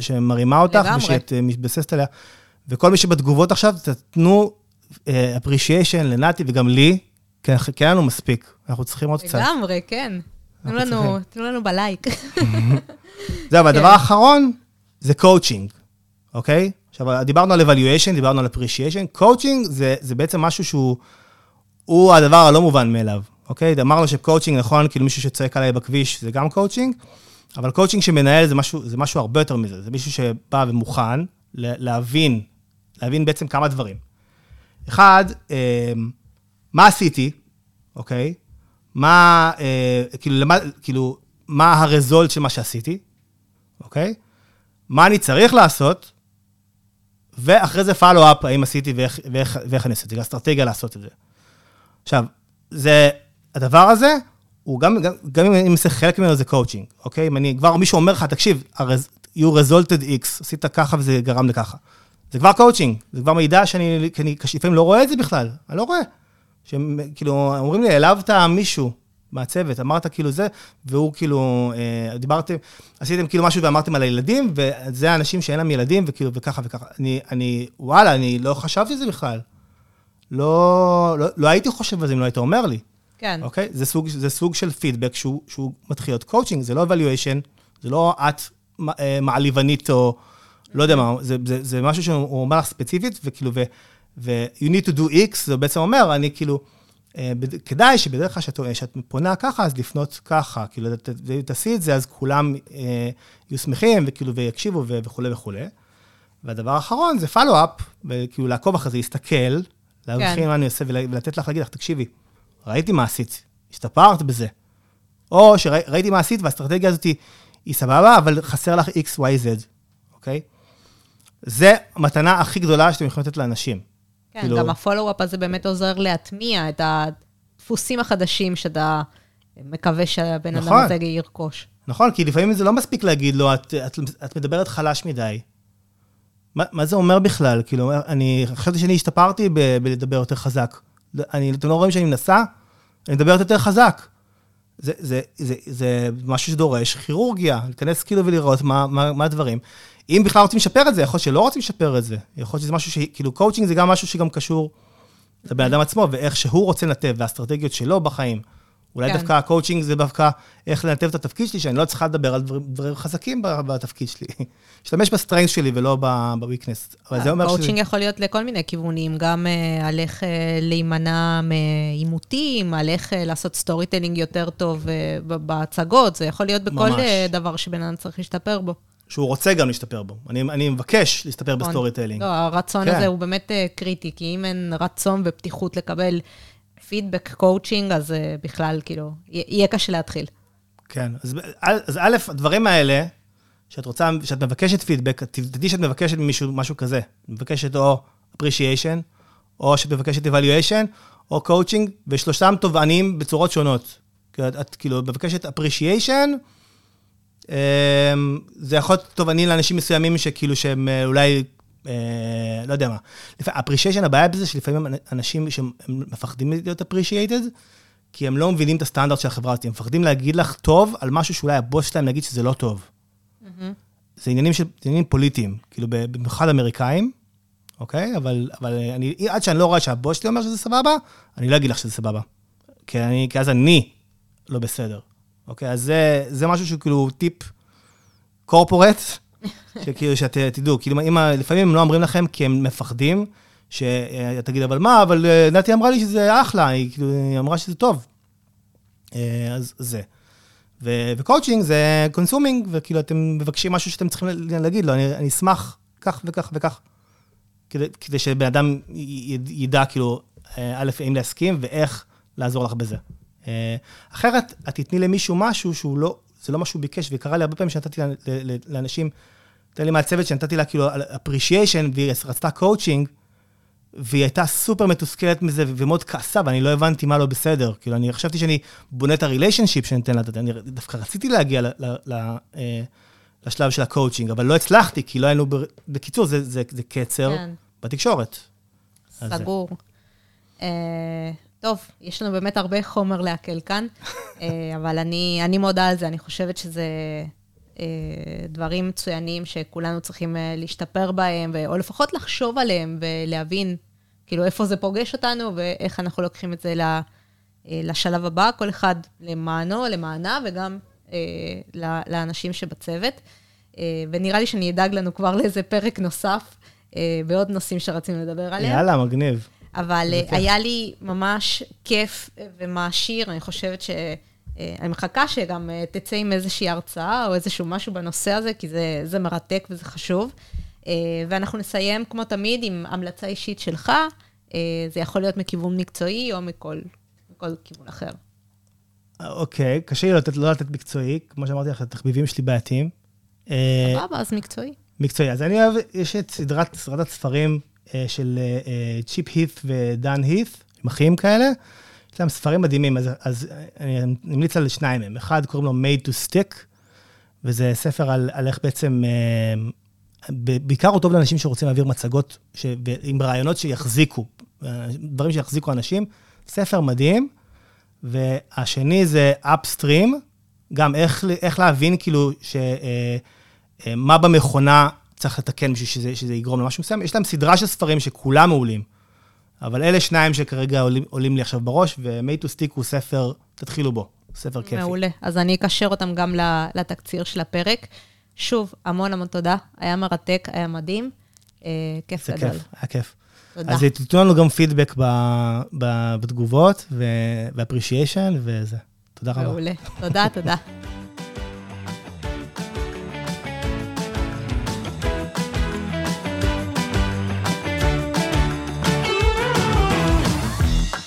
שמרימה אותך, לגמרי. ושאת אה, מתבססת עליה. וכל מי שבתגובות עכשיו, תתנו uh, appreciation לנתי וגם לי, כי אין לנו מספיק, אנחנו צריכים עוד קצת. לגמרי, כן. תנו לנו, צריכים. תנו לנו בלייק. [laughs] זהו, והדבר כן. האחרון זה coaching, אוקיי? עכשיו, דיברנו על evaluation, דיברנו על appreciation. coaching זה, זה בעצם משהו שהוא הוא הדבר הלא מובן מאליו, אוקיי? אמרנו שקואוצ'ינג, נכון, כאילו מישהו שצועק עליי בכביש זה גם קואוצ'ינג, אבל קואוצ'ינג שמנהל זה משהו, זה משהו הרבה יותר מזה. זה מישהו שבא ומוכן להבין, להבין בעצם כמה דברים. אחד, אה, מה עשיתי, אוקיי? מה, אה, כאילו, למה, כאילו, מה ה result של מה שעשיתי, אוקיי? מה אני צריך לעשות, ואחרי זה follow-up, האם עשיתי ואיך, ואיך, ואיך אני עשיתי, זה אסטרטגיה לעשות את זה. עכשיו, זה, הדבר הזה, הוא גם, גם, גם אם אני עושה חלק ממנו זה קואוצ'ינג, אוקיי? אם אני, כבר מישהו אומר לך, תקשיב, הרז, you resulted X, עשית ככה וזה גרם לככה. זה כבר קואוצ'ינג, זה כבר מידע שאני, כי אני לפעמים לא רואה את זה בכלל, אני לא רואה. שהם, כאילו, אומרים לי, העלבת מישהו מהצוות, אמרת כאילו זה, והוא כאילו, אה, דיברתם, עשיתם כאילו משהו ואמרתם על הילדים, וזה האנשים שאין להם ילדים, וכאילו, וככה וככה. אני, אני, וואלה, אני לא חשבתי על זה בכלל. לא, לא, לא הייתי חושב על זה אם לא היית אומר לי, כן. אוקיי? זה סוג, זה סוג של פידבק שהוא, שהוא מתחיל להיות קואוצ'ינג, זה לא evaluation, זה לא את אה, מעליבנית או לא יודע מה, זה, זה, זה משהו שהוא אומר לך ספציפית, וכאילו, ו, ו- you need to do X, זה בעצם אומר, אני כאילו, אה, כדאי שבדרך כלל שאת, שאת פונה ככה, אז לפנות ככה, כאילו, ת- ת- תעשי את זה, אז כולם אה, יהיו שמחים, וכאילו, ויקשיבו ו- וכולי וכולי. והדבר האחרון זה follow-up, וכאילו לעקוב אחרי זה, להסתכל, להבחין כן. מה אני עושה ול- ולתת לך להגיד לך, תקשיבי, ראיתי מה עשית, השתפרת בזה. או שראיתי מה עשית והאסטרטגיה הזאת היא, היא סבבה, אבל חסר לך X, Y, Z, אוקיי? זה המתנה הכי גדולה שאתם יכולים לתת לאנשים. כן, כאילו- גם הפולו-אפ הזה באמת עוזר להטמיע את הדפוסים החדשים שאתה מקווה שהבן אדם נכון. הזה ירכוש. נכון, כי לפעמים זה לא מספיק להגיד לו, את, את, את מדברת חלש מדי. מה, מה זה אומר בכלל? כאילו, אני חשבתי שאני השתפרתי ב, בלדבר יותר חזק. אני, אתם לא רואים שאני מנסה? אני מדברת יותר חזק. זה, זה, זה, זה משהו שדורש כירורגיה, להיכנס כאילו ולראות מה, מה, מה הדברים. אם בכלל רוצים לשפר את זה, יכול להיות שלא רוצים לשפר את זה. יכול להיות שזה משהו ש... כאילו, קואוצ'ינג זה גם משהו שגם קשור לבן אדם עצמו, ואיך שהוא רוצה לנתב, והאסטרטגיות שלו בחיים. אולי כן. דווקא הקואוצ'ינג זה דווקא איך לנתב את התפקיד שלי, שאני לא צריכה לדבר על דברים, דברים חזקים בתפקיד שלי. [laughs] להשתמש ב strengths שלי ולא ב-weakness. אבל זה אומר שזה... קואוצ'ינג יכול להיות לכל מיני כיוונים, גם אה, על איך אה, להימנע מעימותים, על איך אה, לעשות storytelling יותר טוב ב- בהצגות, זה יכול להיות בכל. אה, דבר שבן אדם צריך להשתפר בו. שהוא רוצה גם להשתפר בו. אני, אני מבקש להשתפר נכון. ב storytelling. לא, הרצון כן. הזה הוא באמת אה, קריטי, כי אם אין רצון ופתיחות לקבל פידבק קואוצ'ינג, אז אה, בכלל, כאילו, יה- יהיה קשה להתחיל. כן, אז, אז א', הדברים האלה, שאת רוצה, שאת מבקשת פידבק, תדעי שאת מבקשת ממישהו משהו כזה. מבקשת או appreciation, או שאת מבקשת evaluation, או coaching, ושלושתם תובעניים בצורות שונות. את, את כאילו מבקשת appreciation, זה יכול להיות תובעני לאנשים מסוימים שכאילו שהם אה, אולי, אה, לא יודע מה. appreciation, הבעיה בזה שלפעמים אנשים שהם הם מפחדים להיות appreciated, כי הם לא מבינים את הסטנדרט של החברה הזאת, הם מפחדים להגיד לך טוב על משהו שאולי הבוס שלהם יגיד שזה לא טוב. זה עניינים של, זה עניינים פוליטיים, כאילו במיוחד אמריקאים, אוקיי? אבל, אבל אני, עד שאני לא רואה שהבוס שלי אומר שזה סבבה, אני לא אגיד לך שזה סבבה. כי, אני, כי אז אני לא בסדר, אוקיי? אז זה, זה משהו שהוא כאילו טיפ קורפורט, [laughs] שכאילו שתדעו, כאילו אם, לפעמים הם לא אומרים לכם כי הם מפחדים, שתגיד, אבל מה, אבל אה, נתי אמרה לי שזה אחלה, היא כאילו, היא אמרה שזה טוב. אה, אז זה. ו- וקואוצ'ינג זה consuming, וכאילו אתם מבקשים משהו שאתם צריכים להגיד לו, אני, אני אשמח כך וכך וכך, כדי, כדי שבן אדם י- י- ידע כאילו, אה, א', אם להסכים ואיך לעזור לך בזה. אה, אחרת, את תתני למישהו משהו שהוא לא, זה לא מה שהוא ביקש, וקרה לי הרבה פעמים שנתתי לאנשים, תן לי מהצוות שנתתי לה כאילו appreciation, והיא רצתה קואוצ'ינג, והיא הייתה סופר מתוסכלת מזה, ומאוד כעסה, ואני לא הבנתי מה לא בסדר. כאילו, אני חשבתי שאני בונה את ה relationship שאני אתן לה, אני דווקא רציתי להגיע ל, ל, ל, אה, לשלב של הקואוצ'ינג, אבל לא הצלחתי, כי לא היינו, ב... בקיצור, זה, זה, זה קצר כן. בתקשורת. אז זה. סגור. אה, טוב, יש לנו באמת הרבה חומר לעכל כאן, [laughs] אה, אבל אני, אני מודה על זה, אני חושבת שזה אה, דברים מצוינים שכולנו צריכים אה, להשתפר בהם, או לפחות לחשוב עליהם ולהבין, כאילו, איפה זה פוגש אותנו ואיך אנחנו לוקחים את זה לשלב הבא, כל אחד למענו, למענה, וגם לאנשים שבצוות. ונראה לי שאני אדאג לנו כבר לאיזה פרק נוסף, בעוד נושאים שרצינו לדבר עליהם. יאללה, מגניב. אבל היה לי ממש כיף ומעשיר, אני חושבת ש... אני מחכה שגם תצא עם איזושהי הרצאה או איזשהו משהו בנושא הזה, כי זה, זה מרתק וזה חשוב. ואנחנו נסיים, כמו תמיד, עם המלצה אישית שלך. זה יכול להיות מכיוון מקצועי או מכל, מכל כיוון אחר. אוקיי, קשה לי לתת, לא לתת מקצועי, כמו שאמרתי לך, התחביבים שלי בעייתיים. סבבה, אז מקצועי. מקצועי. אז אני אוהב, יש את סדרת, סדרת הספרים של צ'יפ הית ודן הית, עם אחים כאלה. יש להם ספרים מדהימים, אז, אז אני ממליץ על שניים מהם. אחד קוראים לו Made to Stick, וזה ספר על, על איך בעצם, בעיקר הוא טוב לאנשים שרוצים להעביר מצגות ש, עם רעיונות שיחזיקו, דברים שיחזיקו אנשים. ספר מדהים. והשני זה Upstream, גם איך, איך להבין כאילו ש, מה במכונה צריך לתקן בשביל שזה, שזה יגרום למשהו מסוים. יש להם סדרה של ספרים שכולם מעולים. אבל אלה שניים שכרגע עולים, עולים לי עכשיו בראש, ו-Made to Stick הוא ספר, תתחילו בו, ספר כיפי. מעולה. אז אני אקשר אותם גם לתקציר של הפרק. שוב, המון המון תודה, היה מרתק, היה מדהים, אה, כיף גדול. זה כיף, היה כיף. תודה. אז תיתנו לנו גם פידבק בתגובות, ו-appreciation וזה. תודה רבה. מעולה. תודה, תודה.